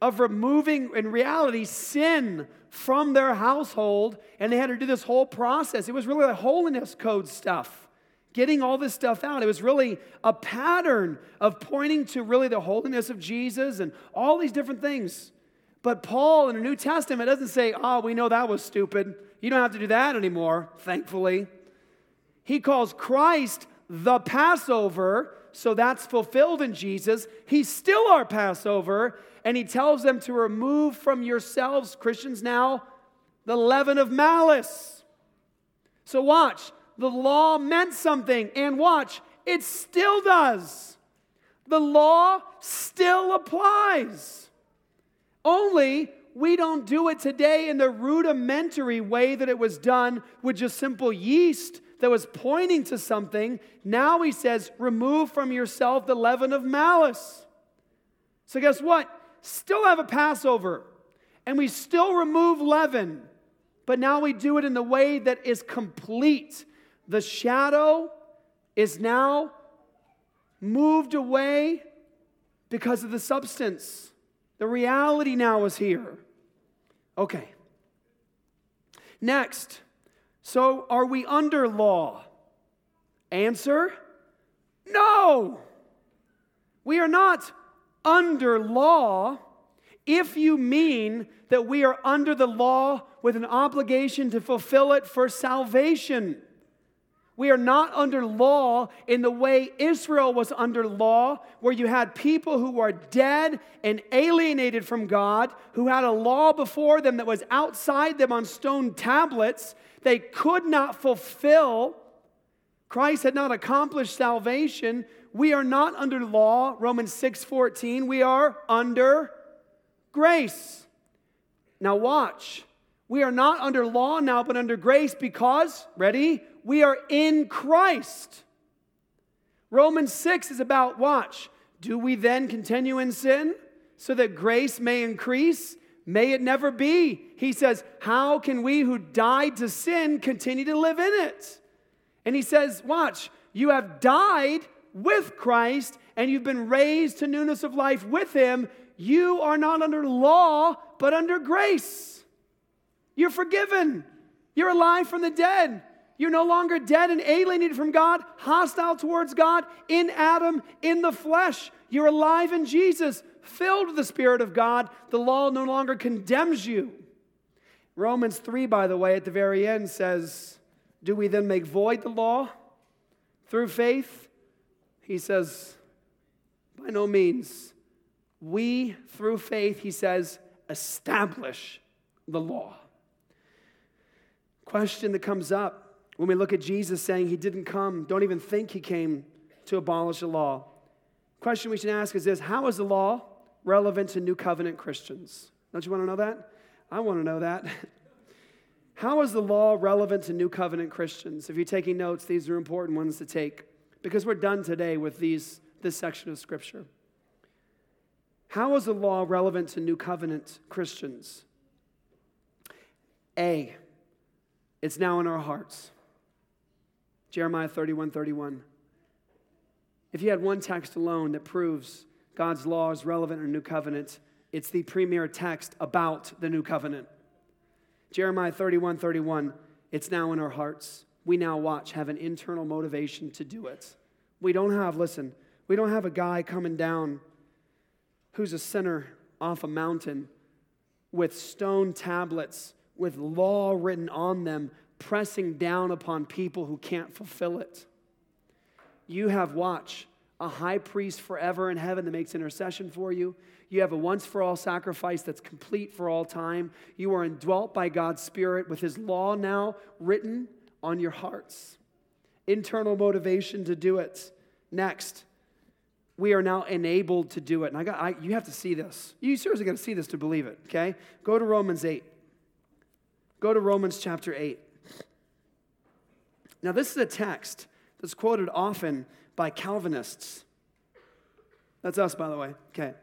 of removing, in reality, sin from their household, and they had to do this whole process. It was really like holiness code stuff. getting all this stuff out. It was really a pattern of pointing to really the holiness of Jesus and all these different things. But Paul in the New Testament doesn't say, oh, we know that was stupid. You don't have to do that anymore, thankfully. He calls Christ the Passover, so that's fulfilled in Jesus. He's still our Passover, and he tells them to remove from yourselves, Christians now, the leaven of malice. So watch, the law meant something, and watch, it still does. The law still applies. Only we don't do it today in the rudimentary way that it was done with just simple yeast that was pointing to something. Now he says, remove from yourself the leaven of malice. So, guess what? Still have a Passover, and we still remove leaven, but now we do it in the way that is complete. The shadow is now moved away because of the substance. The reality now is here. Okay. Next, so are we under law? Answer no. We are not under law if you mean that we are under the law with an obligation to fulfill it for salvation. We are not under law in the way Israel was under law, where you had people who were dead and alienated from God, who had a law before them that was outside them on stone tablets. They could not fulfill. Christ had not accomplished salvation. We are not under law, Romans 6:14. We are under grace. Now watch. We are not under law now, but under grace because, ready? we are in Christ. Romans 6 is about, watch, do we then continue in sin so that grace may increase? May it never be. He says, How can we who died to sin continue to live in it? And he says, Watch, you have died with Christ and you've been raised to newness of life with him. You are not under law, but under grace. You're forgiven. You're alive from the dead. You're no longer dead and alienated from God, hostile towards God, in Adam, in the flesh. You're alive in Jesus, filled with the Spirit of God. The law no longer condemns you. Romans 3, by the way, at the very end says, Do we then make void the law through faith? He says, By no means. We, through faith, he says, establish the law. Question that comes up when we look at Jesus saying he didn't come, don't even think he came to abolish the law. Question we should ask is this How is the law relevant to new covenant Christians? Don't you want to know that? I want to know that. [laughs] How is the law relevant to new covenant Christians? If you're taking notes, these are important ones to take because we're done today with these, this section of Scripture. How is the law relevant to new covenant Christians? A, it's now in our hearts. Jeremiah 31 31. If you had one text alone that proves God's law is relevant in the new covenant, it's the premier text about the new covenant. Jeremiah 31 31, it's now in our hearts. We now watch, have an internal motivation to do it. We don't have, listen, we don't have a guy coming down who's a sinner off a mountain with stone tablets with law written on them pressing down upon people who can't fulfill it. You have, watch, a high priest forever in heaven that makes intercession for you. You have a once for all sacrifice that's complete for all time. You are indwelt by God's Spirit with His law now written on your hearts. Internal motivation to do it. Next, we are now enabled to do it. And I got, I, you have to see this. You seriously got to see this to believe it, okay? Go to Romans 8. Go to Romans chapter 8. Now, this is a text that's quoted often by Calvinists. That's us, by the way. Okay.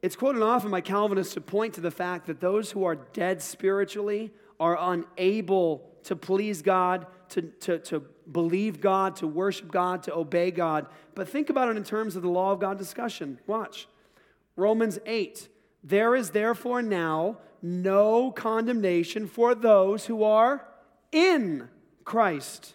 It's quoted often by Calvinists to point to the fact that those who are dead spiritually are unable to please God, to, to, to believe God, to worship God, to obey God. But think about it in terms of the law of God discussion. Watch. Romans 8. There is therefore now no condemnation for those who are in Christ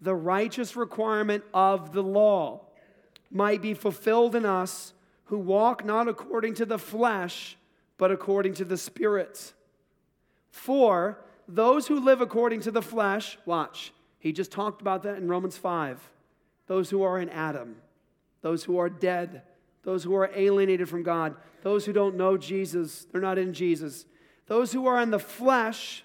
the righteous requirement of the law might be fulfilled in us who walk not according to the flesh, but according to the Spirit. For those who live according to the flesh, watch, he just talked about that in Romans 5. Those who are in Adam, those who are dead, those who are alienated from God, those who don't know Jesus, they're not in Jesus. Those who are in the flesh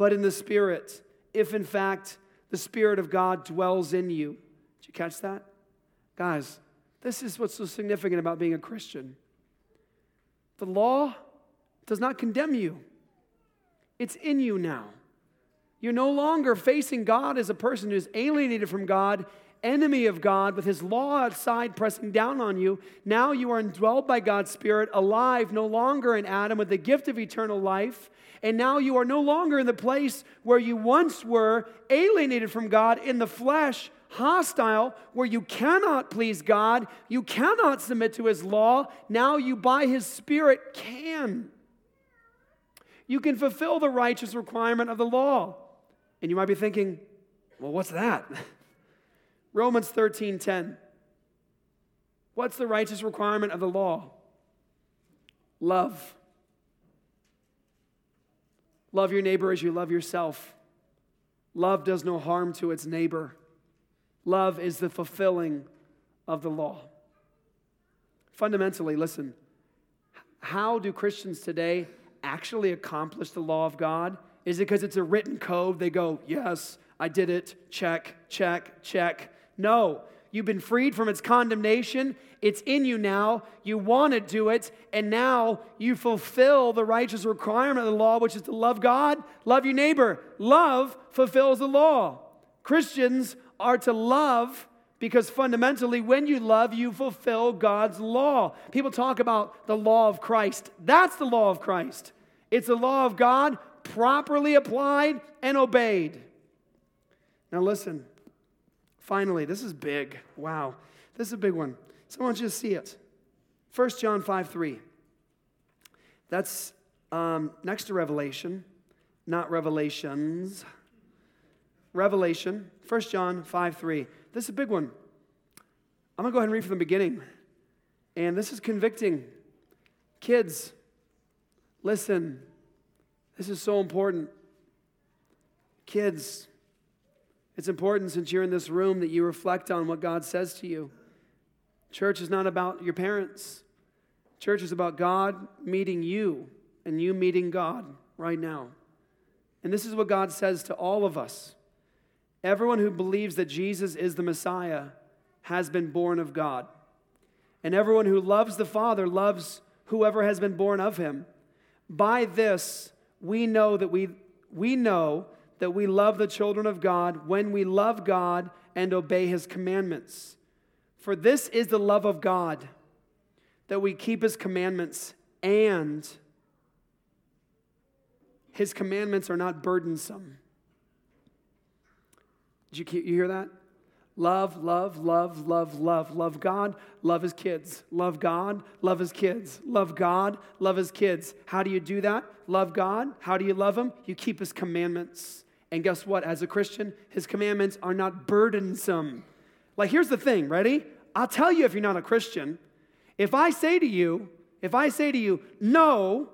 but in the Spirit, if in fact the Spirit of God dwells in you. Did you catch that? Guys, this is what's so significant about being a Christian. The law does not condemn you, it's in you now. You're no longer facing God as a person who's alienated from God, enemy of God, with his law outside pressing down on you. Now you are indwelled by God's Spirit, alive, no longer in Adam, with the gift of eternal life. And now you are no longer in the place where you once were, alienated from God in the flesh, hostile, where you cannot please God, you cannot submit to his law. Now you, by his Spirit, can. You can fulfill the righteous requirement of the law. And you might be thinking, well, what's that? [laughs] Romans 13:10. What's the righteous requirement of the law? Love. Love your neighbor as you love yourself. Love does no harm to its neighbor. Love is the fulfilling of the law. Fundamentally, listen, how do Christians today actually accomplish the law of God? Is it because it's a written code? They go, yes, I did it, check, check, check. No, you've been freed from its condemnation. It's in you now. You want to do it, and now you fulfill the righteous requirement of the law, which is to love God, love your neighbor. Love fulfills the law. Christians are to love because fundamentally, when you love, you fulfill God's law. People talk about the law of Christ. That's the law of Christ. It's the law of God properly applied and obeyed. Now, listen. Finally, this is big. Wow. This is a big one. So I want you to see it. 1 John 5 3. That's um, next to Revelation, not Revelations. Revelation, 1 John 5 3. This is a big one. I'm going to go ahead and read from the beginning. And this is convicting. Kids, listen. This is so important. Kids, it's important since you're in this room that you reflect on what God says to you. Church is not about your parents, church is about God meeting you and you meeting God right now. And this is what God says to all of us. Everyone who believes that Jesus is the Messiah has been born of God. And everyone who loves the Father loves whoever has been born of him. By this, we know that we, we know that we love the children of God when we love God and obey his commandments. For this is the love of God, that we keep his commandments, and his commandments are not burdensome. Did you, you hear that? Love, love, love, love, love. Love God, love his kids. Love God, love his kids. Love God, love his kids. How do you do that? Love God. How do you love him? You keep his commandments. And guess what? As a Christian, his commandments are not burdensome. Like, here's the thing, ready? I'll tell you if you're not a Christian. If I say to you, if I say to you, no,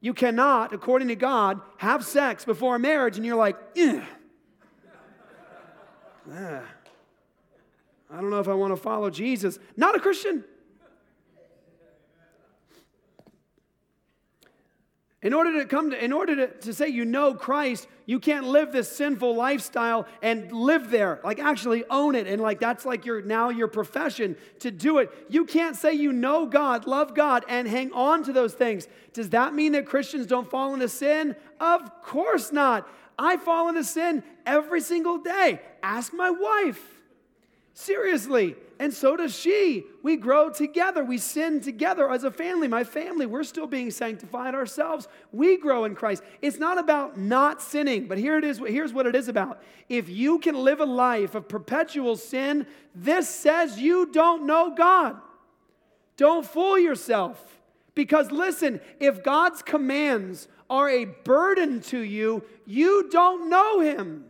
you cannot, according to God, have sex before marriage, and you're like, Ugh. I don't know if I want to follow Jesus. Not a Christian. In order to come to, in order to, to say you know Christ, you can't live this sinful lifestyle and live there. Like actually own it. And like that's like your now your profession to do it. You can't say you know God, love God, and hang on to those things. Does that mean that Christians don't fall into sin? Of course not. I fall into sin every single day. Ask my wife. Seriously. And so does she. We grow together. We sin together as a family. My family, we're still being sanctified ourselves. We grow in Christ. It's not about not sinning, but here it is. Here's what it is about. If you can live a life of perpetual sin, this says you don't know God. Don't fool yourself. Because listen, if God's commands are a burden to you, you don't know Him.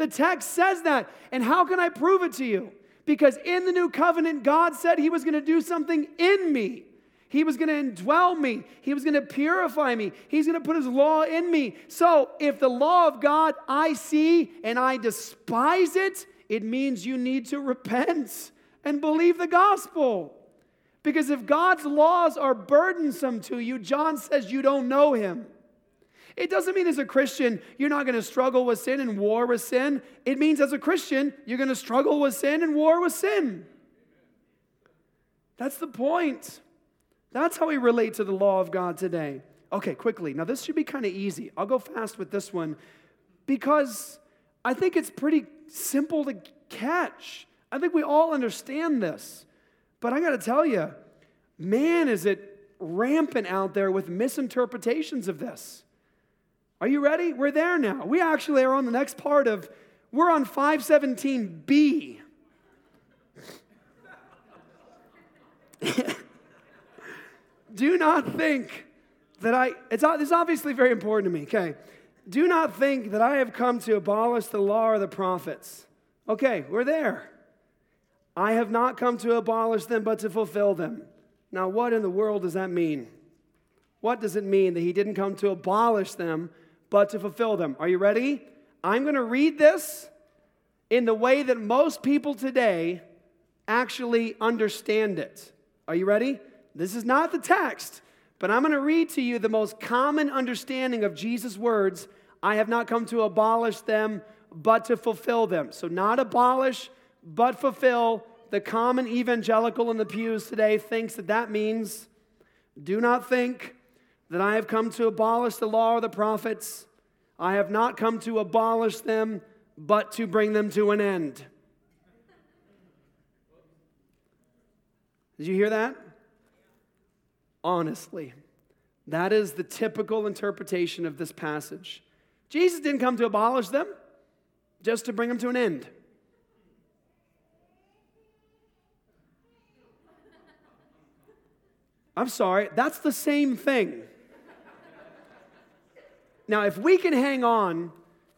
The text says that. And how can I prove it to you? Because in the new covenant, God said He was going to do something in me. He was going to indwell me. He was going to purify me. He's going to put His law in me. So if the law of God I see and I despise it, it means you need to repent and believe the gospel. Because if God's laws are burdensome to you, John says you don't know Him. It doesn't mean as a Christian you're not going to struggle with sin and war with sin. It means as a Christian you're going to struggle with sin and war with sin. That's the point. That's how we relate to the law of God today. Okay, quickly. Now, this should be kind of easy. I'll go fast with this one because I think it's pretty simple to catch. I think we all understand this. But I got to tell you, man, is it rampant out there with misinterpretations of this. Are you ready? We're there now. We actually are on the next part of, we're on 517B. [laughs] Do not think that I, it's, it's obviously very important to me, okay? Do not think that I have come to abolish the law or the prophets. Okay, we're there. I have not come to abolish them, but to fulfill them. Now, what in the world does that mean? What does it mean that he didn't come to abolish them, but to fulfill them. Are you ready? I'm going to read this in the way that most people today actually understand it. Are you ready? This is not the text, but I'm going to read to you the most common understanding of Jesus' words I have not come to abolish them, but to fulfill them. So, not abolish, but fulfill. The common evangelical in the pews today thinks that that means do not think that I have come to abolish the law or the prophets. I have not come to abolish them, but to bring them to an end. Did you hear that? Honestly, that is the typical interpretation of this passage. Jesus didn't come to abolish them, just to bring them to an end. I'm sorry, that's the same thing. Now, if we can hang on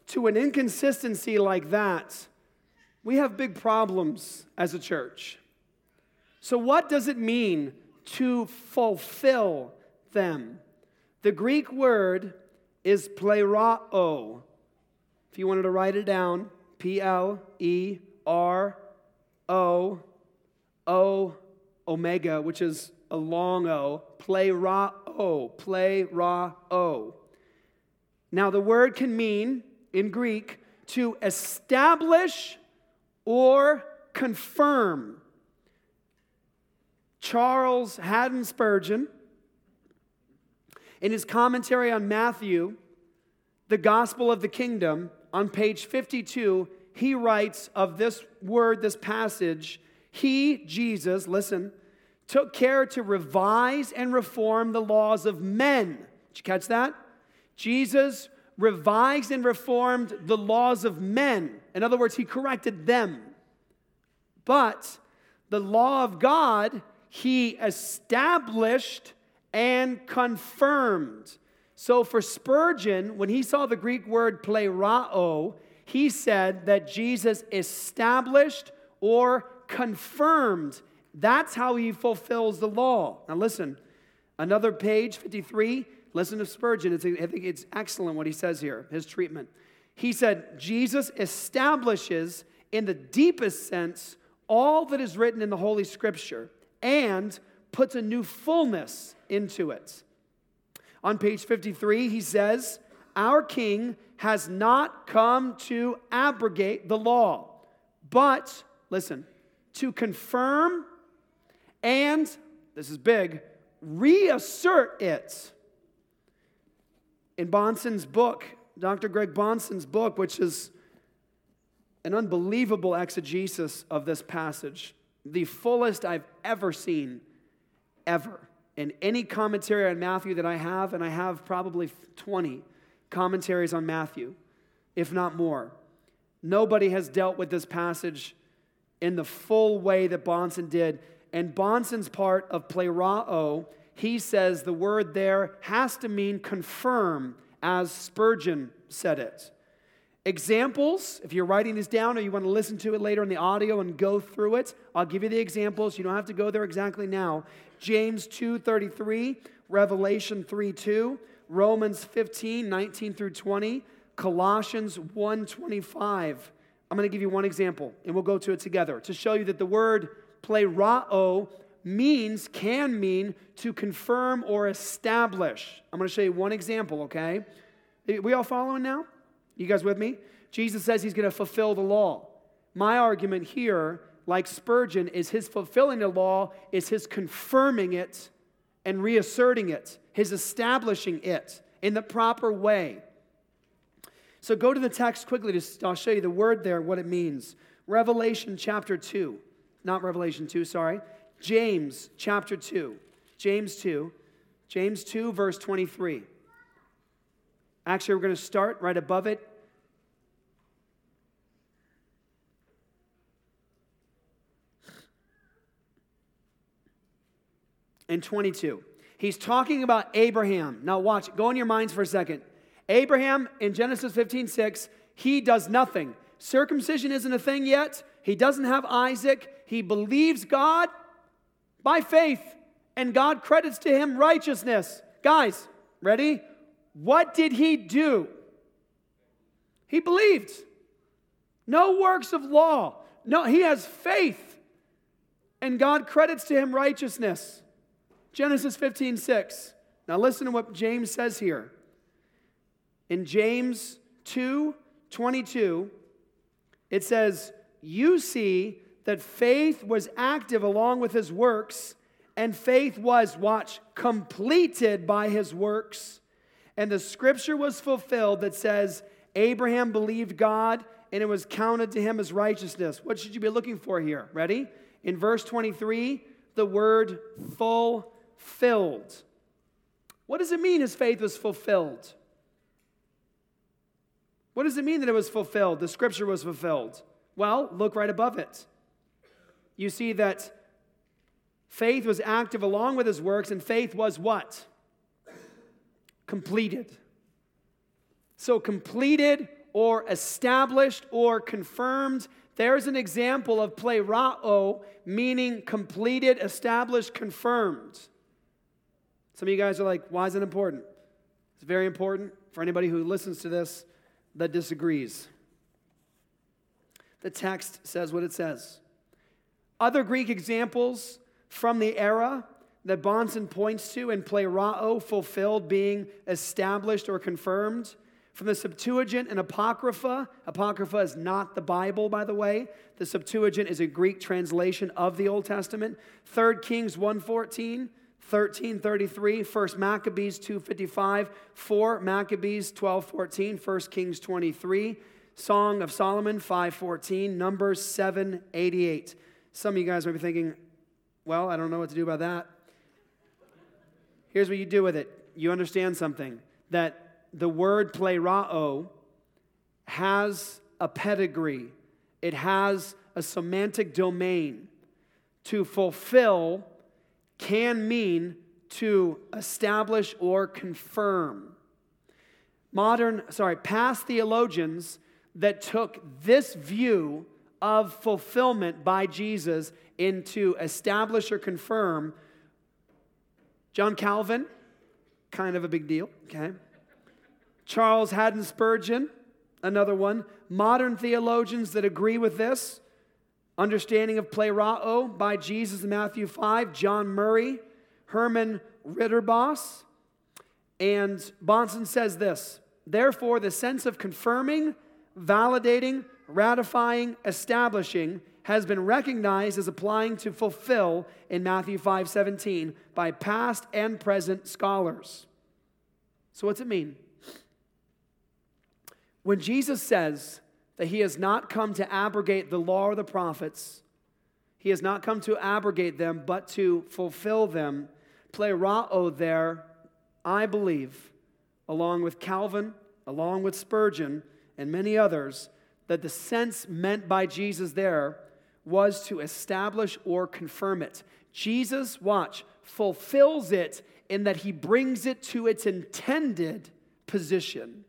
to an inconsistency like that, we have big problems as a church. So, what does it mean to fulfill them? The Greek word is plerao. If you wanted to write it down, P L E R O O omega, which is a long O, plerao, plerao. Now, the word can mean, in Greek, to establish or confirm. Charles Haddon Spurgeon, in his commentary on Matthew, the Gospel of the Kingdom, on page 52, he writes of this word, this passage, he, Jesus, listen, took care to revise and reform the laws of men. Did you catch that? Jesus revised and reformed the laws of men. In other words, he corrected them. But the law of God, he established and confirmed. So for Spurgeon, when he saw the Greek word plerao, he said that Jesus established or confirmed. That's how he fulfills the law. Now listen, another page, 53. Listen to Spurgeon. It's, I think it's excellent what he says here, his treatment. He said, Jesus establishes in the deepest sense all that is written in the Holy Scripture and puts a new fullness into it. On page 53, he says, Our king has not come to abrogate the law, but, listen, to confirm and, this is big, reassert it. In Bahnsen's book, Dr. Greg Bahnsen's book, which is an unbelievable exegesis of this passage, the fullest I've ever seen, ever. In any commentary on Matthew that I have, and I have probably 20 commentaries on Matthew, if not more. Nobody has dealt with this passage in the full way that Bahnsen did. And Bahnsen's part of plerao, he says the word there has to mean confirm, as Spurgeon said it. Examples, if you're writing this down or you want to listen to it later in the audio and go through it, I'll give you the examples. You don't have to go there exactly now. James 2:33, Revelation 3:2, Romans 15, 19 through 20, Colossians 1:25. I'm going to give you one example and we'll go to it together to show you that the word plerao means, can mean to confirm or establish. I'm going to show you one example, okay? We all following now? You guys with me? Jesus says he's going to fulfill the law. My argument here, like Spurgeon, is his fulfilling the law is his confirming it and reasserting it, his establishing it in the proper way. So go to the text quickly. To, I'll show you the word there, what it means. Revelation chapter 2. Not Revelation 2, sorry. James chapter 2. James 2. James 2, verse 23. Actually, we're going to start right above it. And 22. He's talking about Abraham. Now, watch, go in your minds for a second. Abraham in Genesis 15 6, he does nothing. Circumcision isn't a thing yet. He doesn't have Isaac. He believes God by faith, and God credits to him righteousness. Guys, ready? What did he do? He believed. No works of law. No, he has faith. And God credits to him righteousness. Genesis 15, 6. Now listen to what James says here. In James 2, 22, it says, You see that faith was active along with his works, and faith was, watch, completed by his works. And the scripture was fulfilled that says, Abraham believed God and it was counted to him as righteousness. What should you be looking for here? Ready? In verse 23, the word fulfilled. What does it mean his faith was fulfilled? What does it mean that it was fulfilled? The scripture was fulfilled. Well, look right above it. You see that faith was active along with his works, and faith was what? completed. So, completed or established or confirmed. There's an example of plerao, meaning completed, established, confirmed. Some of you guys are like, why is it important? It's very important for anybody who listens to this that disagrees. The text says what it says. Other Greek examples from the era that Bahnsen points to and plerao, fulfilled, being established or confirmed. From the Septuagint and Apocrypha, Apocrypha is not the Bible, by the way. The Septuagint is a Greek translation of the Old Testament. 3 Kings 114, 1333, 1 Maccabees 255, 4 Maccabees 1214, 1 Kings 23, Song of Solomon 514, Numbers 788. Some of you guys might be thinking, well, I don't know what to do about that. Here's what you do with it you understand something that the word plerao has a pedigree, it has a semantic domain. To fulfill can mean to establish or confirm. Modern, sorry, past theologians that took this view of fulfillment by Jesus into establish or confirm John Calvin, kind of a big deal, okay? Charles Haddon Spurgeon, another one. Modern theologians that agree with this, understanding of plerao by Jesus in Matthew 5, John Murray, Herman Ridderbos. And Bahnsen says this Therefore, the sense of confirming, validating, ratifying, establishing has been recognized as applying to fulfill in Matthew 5 17 by past and present scholars. So, what's it mean? When Jesus says that he has not come to abrogate the law or the prophets, he has not come to abrogate them, but to fulfill them, Play plerao there, I believe, along with Calvin, along with Spurgeon, and many others, that the sense meant by Jesus there was to establish or confirm it. Jesus, watch, fulfills it in that he brings it to its intended position.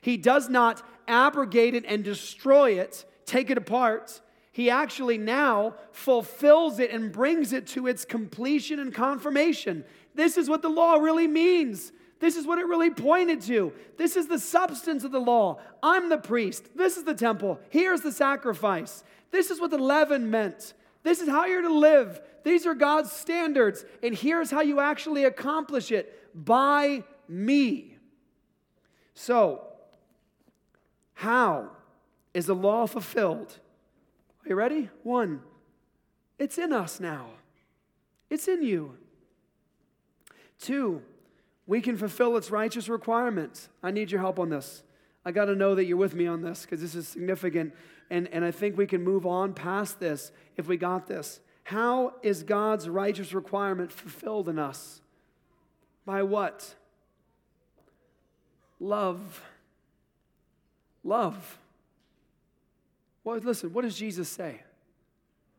He does not abrogate it and destroy it, take it apart. He actually now fulfills it and brings it to its completion and confirmation. This is what the law really means. This is what it really pointed to. This is the substance of the law. I'm the priest. This is the temple. Here's the sacrifice. This is what the leaven meant. This is how you're to live. These are God's standards. And here's how you actually accomplish it by me. So, how is the law fulfilled? Are you ready? One, it's in us now, it's in you. Two, we can fulfill its righteous requirements. I need your help on this. I got to know that you're with me on this because this is significant. And, and I think we can move on past this if we got this. How is God's righteous requirement fulfilled in us? By what? Love. Love. Well, listen, what does Jesus say?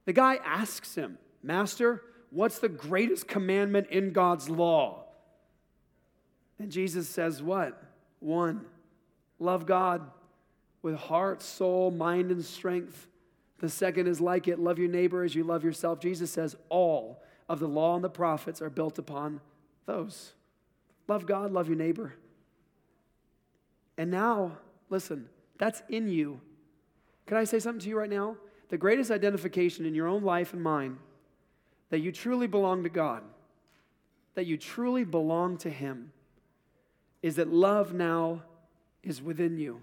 The guy asks him, Master, what's the greatest commandment in God's law? And Jesus says, What? One, love God with heart, soul, mind, and strength. The second is like it love your neighbor as you love yourself. Jesus says all of the law and the prophets are built upon those. Love God, love your neighbor. And now, listen, that's in you. Can I say something to you right now? The greatest identification in your own life and mine that you truly belong to God, that you truly belong to Him, is that love now is within you.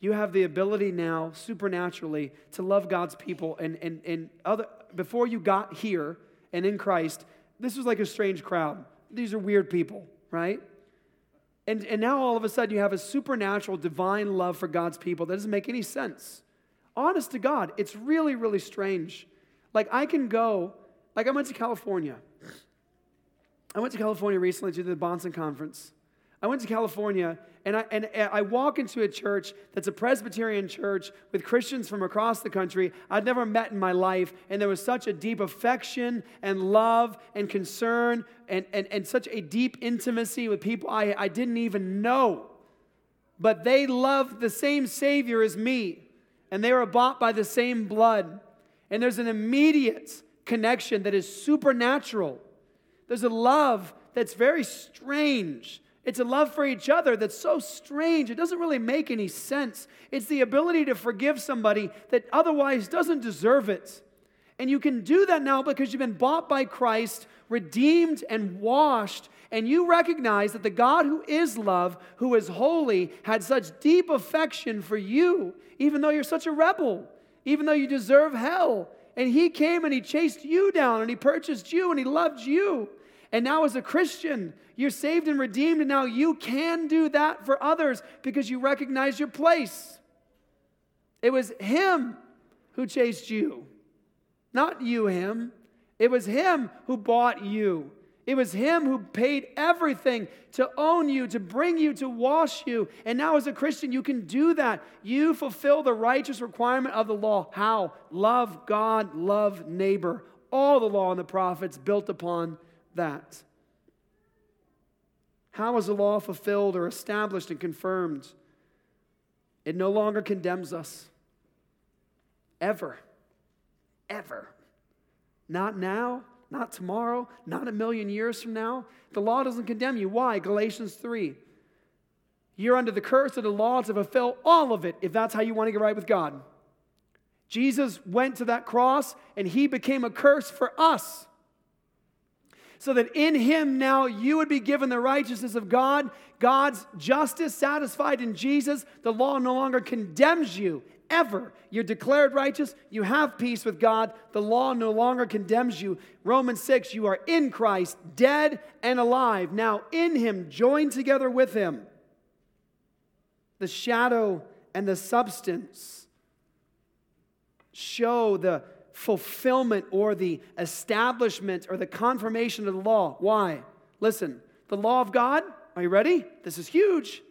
You have the ability now, supernaturally, to love God's people. And, and, and other, before you got here and in Christ, this was like a strange crowd. These are weird people, right? And, and now all of a sudden you have a supernatural, divine love for God's people that doesn't make any sense. Honest to God, it's really, really strange. Like I can go, like I went to California. I went to California recently to the Bahnsen conference. I went to California and I, and I walk into a church that's a Presbyterian church with Christians from across the country I'd never met in my life. And there was such a deep affection and love and concern and, and, and such a deep intimacy with people I, I didn't even know. But they loved the same Savior as me, and they were bought by the same blood. And there's an immediate connection that is supernatural. There's a love that's very strange it's a love for each other that's so strange. It doesn't really make any sense. It's the ability to forgive somebody that otherwise doesn't deserve it. And you can do that now because you've been bought by Christ, redeemed, and washed. And you recognize that the God who is love, who is holy, had such deep affection for you, even though you're such a rebel, even though you deserve hell. And He came and He chased you down and He purchased you and He loved you. And now, as a Christian, you're saved and redeemed, and now you can do that for others because you recognize your place. It was Him who chased you, not you, Him. It was Him who bought you. It was Him who paid everything to own you, to bring you, to wash you. And now, as a Christian, you can do that. You fulfill the righteous requirement of the law. How? Love God, love neighbor. All the law and the prophets built upon that. How is the law fulfilled or established and confirmed? It no longer condemns us. Ever. Ever. Not now, not tomorrow, not a million years from now. The law doesn't condemn you. Why? Galatians 3. You're under the curse of the law to fulfill all of it if that's how you want to get right with God. Jesus went to that cross and he became a curse for us. So that in him now you would be given the righteousness of God, God's justice satisfied in Jesus. The law no longer condemns you ever. You're declared righteous. You have peace with God. The law no longer condemns you. Romans 6, you are in Christ, dead and alive. Now in Him, joined together with Him. The shadow and the substance show the fulfillment or the establishment or the confirmation of the law. Why? Listen, the law of God, are you ready? This is huge.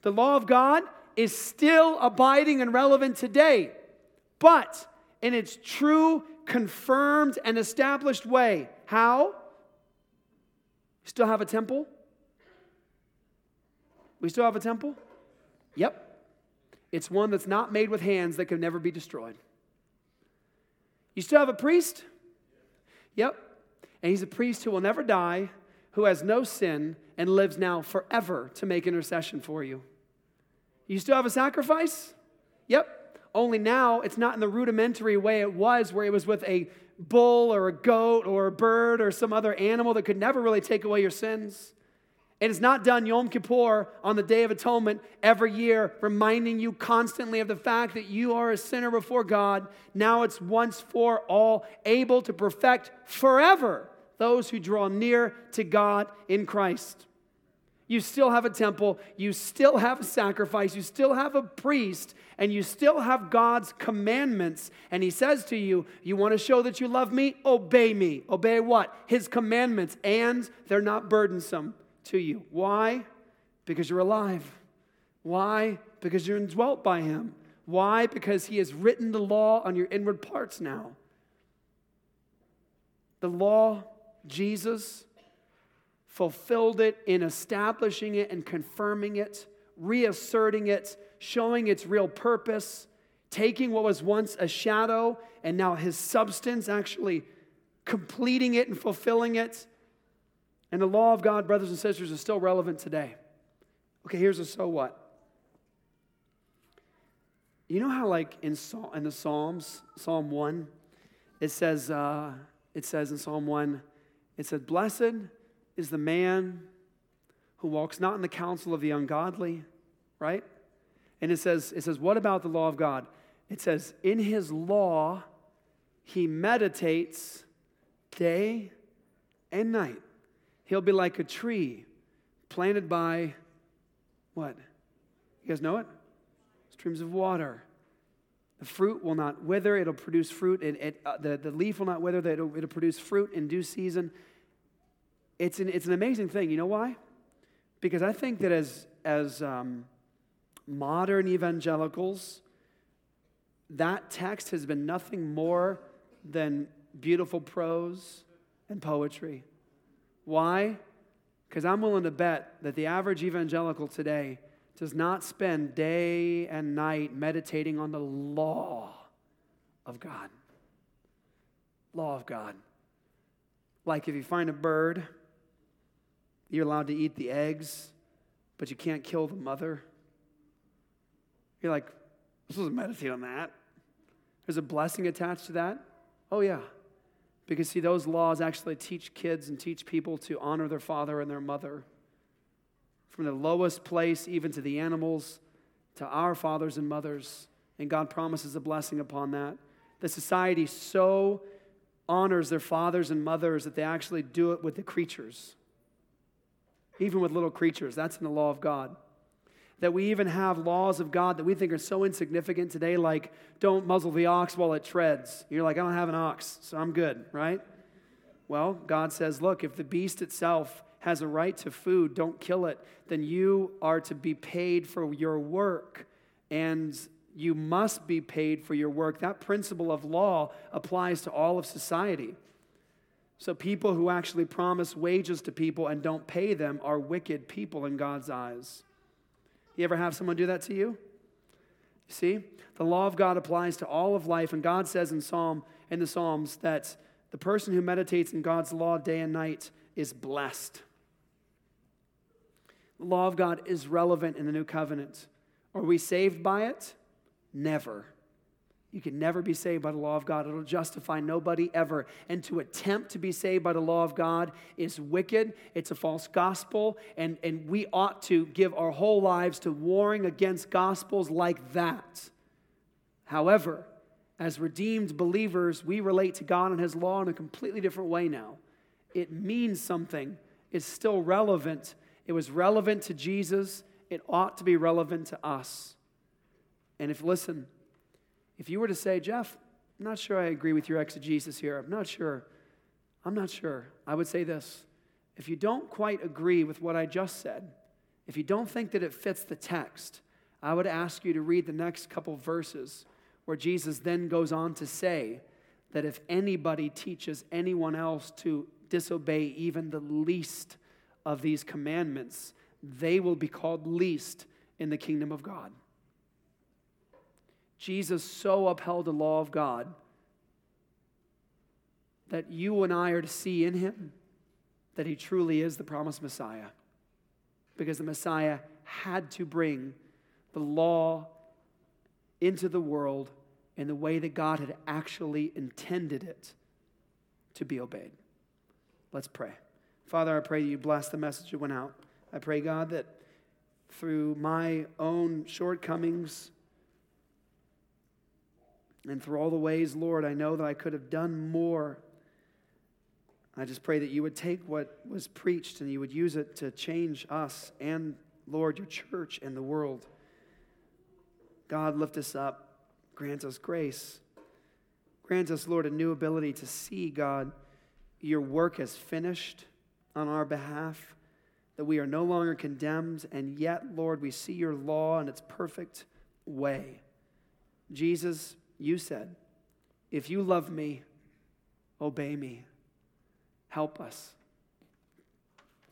The law of God is still abiding and relevant today, but in its true, confirmed, and established way. How? We still have a temple? We still have a temple? Yep. It's one that's not made with hands that can never be destroyed. You still have a priest? Yep. And he's a priest who will never die, who has no sin, and lives now forever to make intercession for you. You still have a sacrifice? Yep. Only now it's not in the rudimentary way it was, where it was with a bull or a goat or a bird or some other animal that could never really take away your sins. And it's not done Yom Kippur on the Day of Atonement every year, reminding you constantly of the fact that you are a sinner before God. Now it's once for all, able to perfect forever those who draw near to God in Christ. You still have a temple, you still have a sacrifice, you still have a priest, and you still have God's commandments. And He says to you, You want to show that you love me? Obey me. Obey what? His commandments, and they're not burdensome to you. Why? Because you're alive. Why? Because you're indwelt by Him. Why? Because He has written the law on your inward parts now. The law, Jesus, fulfilled it in establishing it and confirming it, reasserting it, showing its real purpose, taking what was once a shadow and now his substance, actually completing it and fulfilling it. And the law of God, brothers and sisters, is still relevant today. Okay, here's a so what. You know how, like in, in the Psalms, Psalm 1, it says, uh, it says in Psalm 1, it said, Blessed is the man who walks not in the counsel of the ungodly, right? And it says, it says, what about the law of God? It says, in his law, he meditates day and night. He'll be like a tree planted by what? You guys know it? Streams of water. The fruit will not wither, it'll produce fruit. It, it, uh, the, the leaf will not wither, it'll, it'll produce fruit in due season. It's an, it's an amazing thing. You know why? Because I think that as, as um, modern evangelicals, that text has been nothing more than beautiful prose and poetry. Why? Because I'm willing to bet that the average evangelical today does not spend day and night meditating on the law of God. Law of God. Like if you find a bird you're allowed to eat the eggs, but you can't kill the mother. You're like, I'm supposed to meditate on that. There's a blessing attached to that. Oh, yeah. Because, see, those laws actually teach kids and teach people to honor their father and their mother. From the lowest place, even to the animals, to our fathers and mothers. And God promises a blessing upon that. The society so honors their fathers and mothers that they actually do it with the creatures even with little creatures. That's in the law of God. That we even have laws of God that we think are so insignificant today, like don't muzzle the ox while it treads. You're like, I don't have an ox, so I'm good, right? Well, God says, look, if the beast itself has a right to food, don't kill it, then you are to be paid for your work. And you must be paid for your work. That principle of law applies to all of society. So, people who actually promise wages to people and don't pay them are wicked people in God's eyes. You ever have someone do that to you? You see, the law of God applies to all of life, and God says in Psalm in the Psalms that the person who meditates in God's law day and night is blessed. The law of God is relevant in the new covenant. Are we saved by it? Never. You can never be saved by the law of God. It'll justify nobody ever. And to attempt to be saved by the law of God is wicked. It's a false gospel. And, and we ought to give our whole lives to warring against gospels like that. However, as redeemed believers, we relate to God and His law in a completely different way now. It means something, it's still relevant. It was relevant to Jesus, it ought to be relevant to us. And if, listen, if you were to say, Jeff, I'm not sure I agree with your exegesis here, I'm not sure, I'm not sure, I would say this. If you don't quite agree with what I just said, if you don't think that it fits the text, I would ask you to read the next couple verses where Jesus then goes on to say that if anybody teaches anyone else to disobey even the least of these commandments, they will be called least in the kingdom of God. Jesus so upheld the law of God that you and I are to see in him that he truly is the promised Messiah. Because the Messiah had to bring the law into the world in the way that God had actually intended it to be obeyed. Let's pray. Father, I pray that you bless the message that went out. I pray, God, that through my own shortcomings, and through all the ways, Lord, I know that I could have done more. I just pray that you would take what was preached and you would use it to change us and, Lord, your church and the world. God, lift us up. Grant us grace. Grant us, Lord, a new ability to see, God, your work as finished on our behalf, that we are no longer condemned, and yet, Lord, we see your law in its perfect way. Jesus, you said, If you love me, obey me. Help us.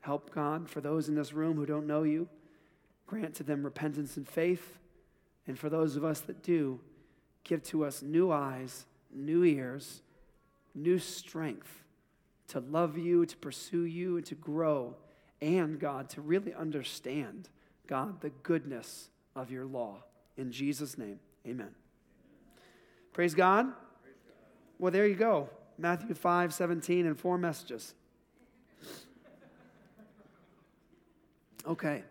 Help God for those in this room who don't know you. Grant to them repentance and faith. And for those of us that do, give to us new eyes, new ears, new strength to love you, to pursue you, and to grow. And God, to really understand, God, the goodness of your law. In Jesus' name, amen. Praise God. Well, there you go. Matthew 5, 17, and four messages. Okay,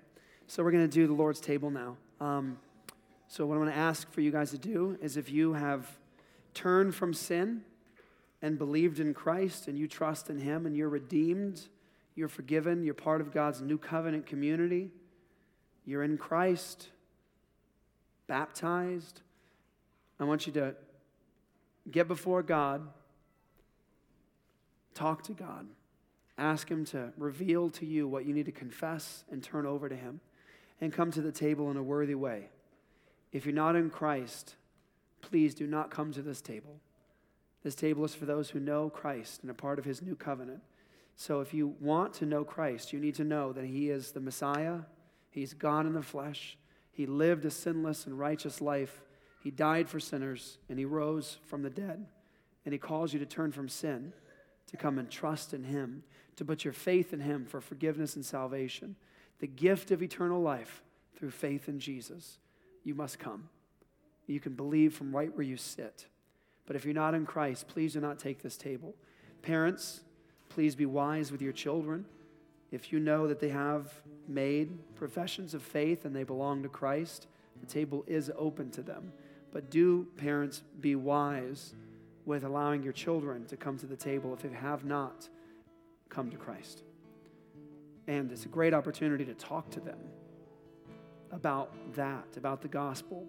so we're going to do the Lord's table now. Um, so, what I'm going to ask for you guys to do is if you have turned from sin and believed in Christ and you trust in Him and you're redeemed, you're forgiven, you're part of God's new covenant community, you're in Christ, baptized, I want you to get before God, talk to God, ask Him to reveal to you what you need to confess and turn over to Him, and come to the table in a worthy way. If you're not in Christ, please do not come to this table. This table is for those who know Christ and are part of His new covenant. So if you want to know Christ, you need to know that He is the Messiah, He's God in the flesh, He lived a sinless and righteous life he died for sinners and he rose from the dead. And he calls you to turn from sin, to come and trust in him, to put your faith in him for forgiveness and salvation. The gift of eternal life through faith in Jesus. You must come. You can believe from right where you sit. But if you're not in Christ, please do not take this table. Parents, please be wise with your children. If you know that they have made professions of faith and they belong to Christ, the table is open to them. But do, parents, be wise with allowing your children to come to the table if they have not come to Christ. And it's a great opportunity to talk to them about that, about the gospel,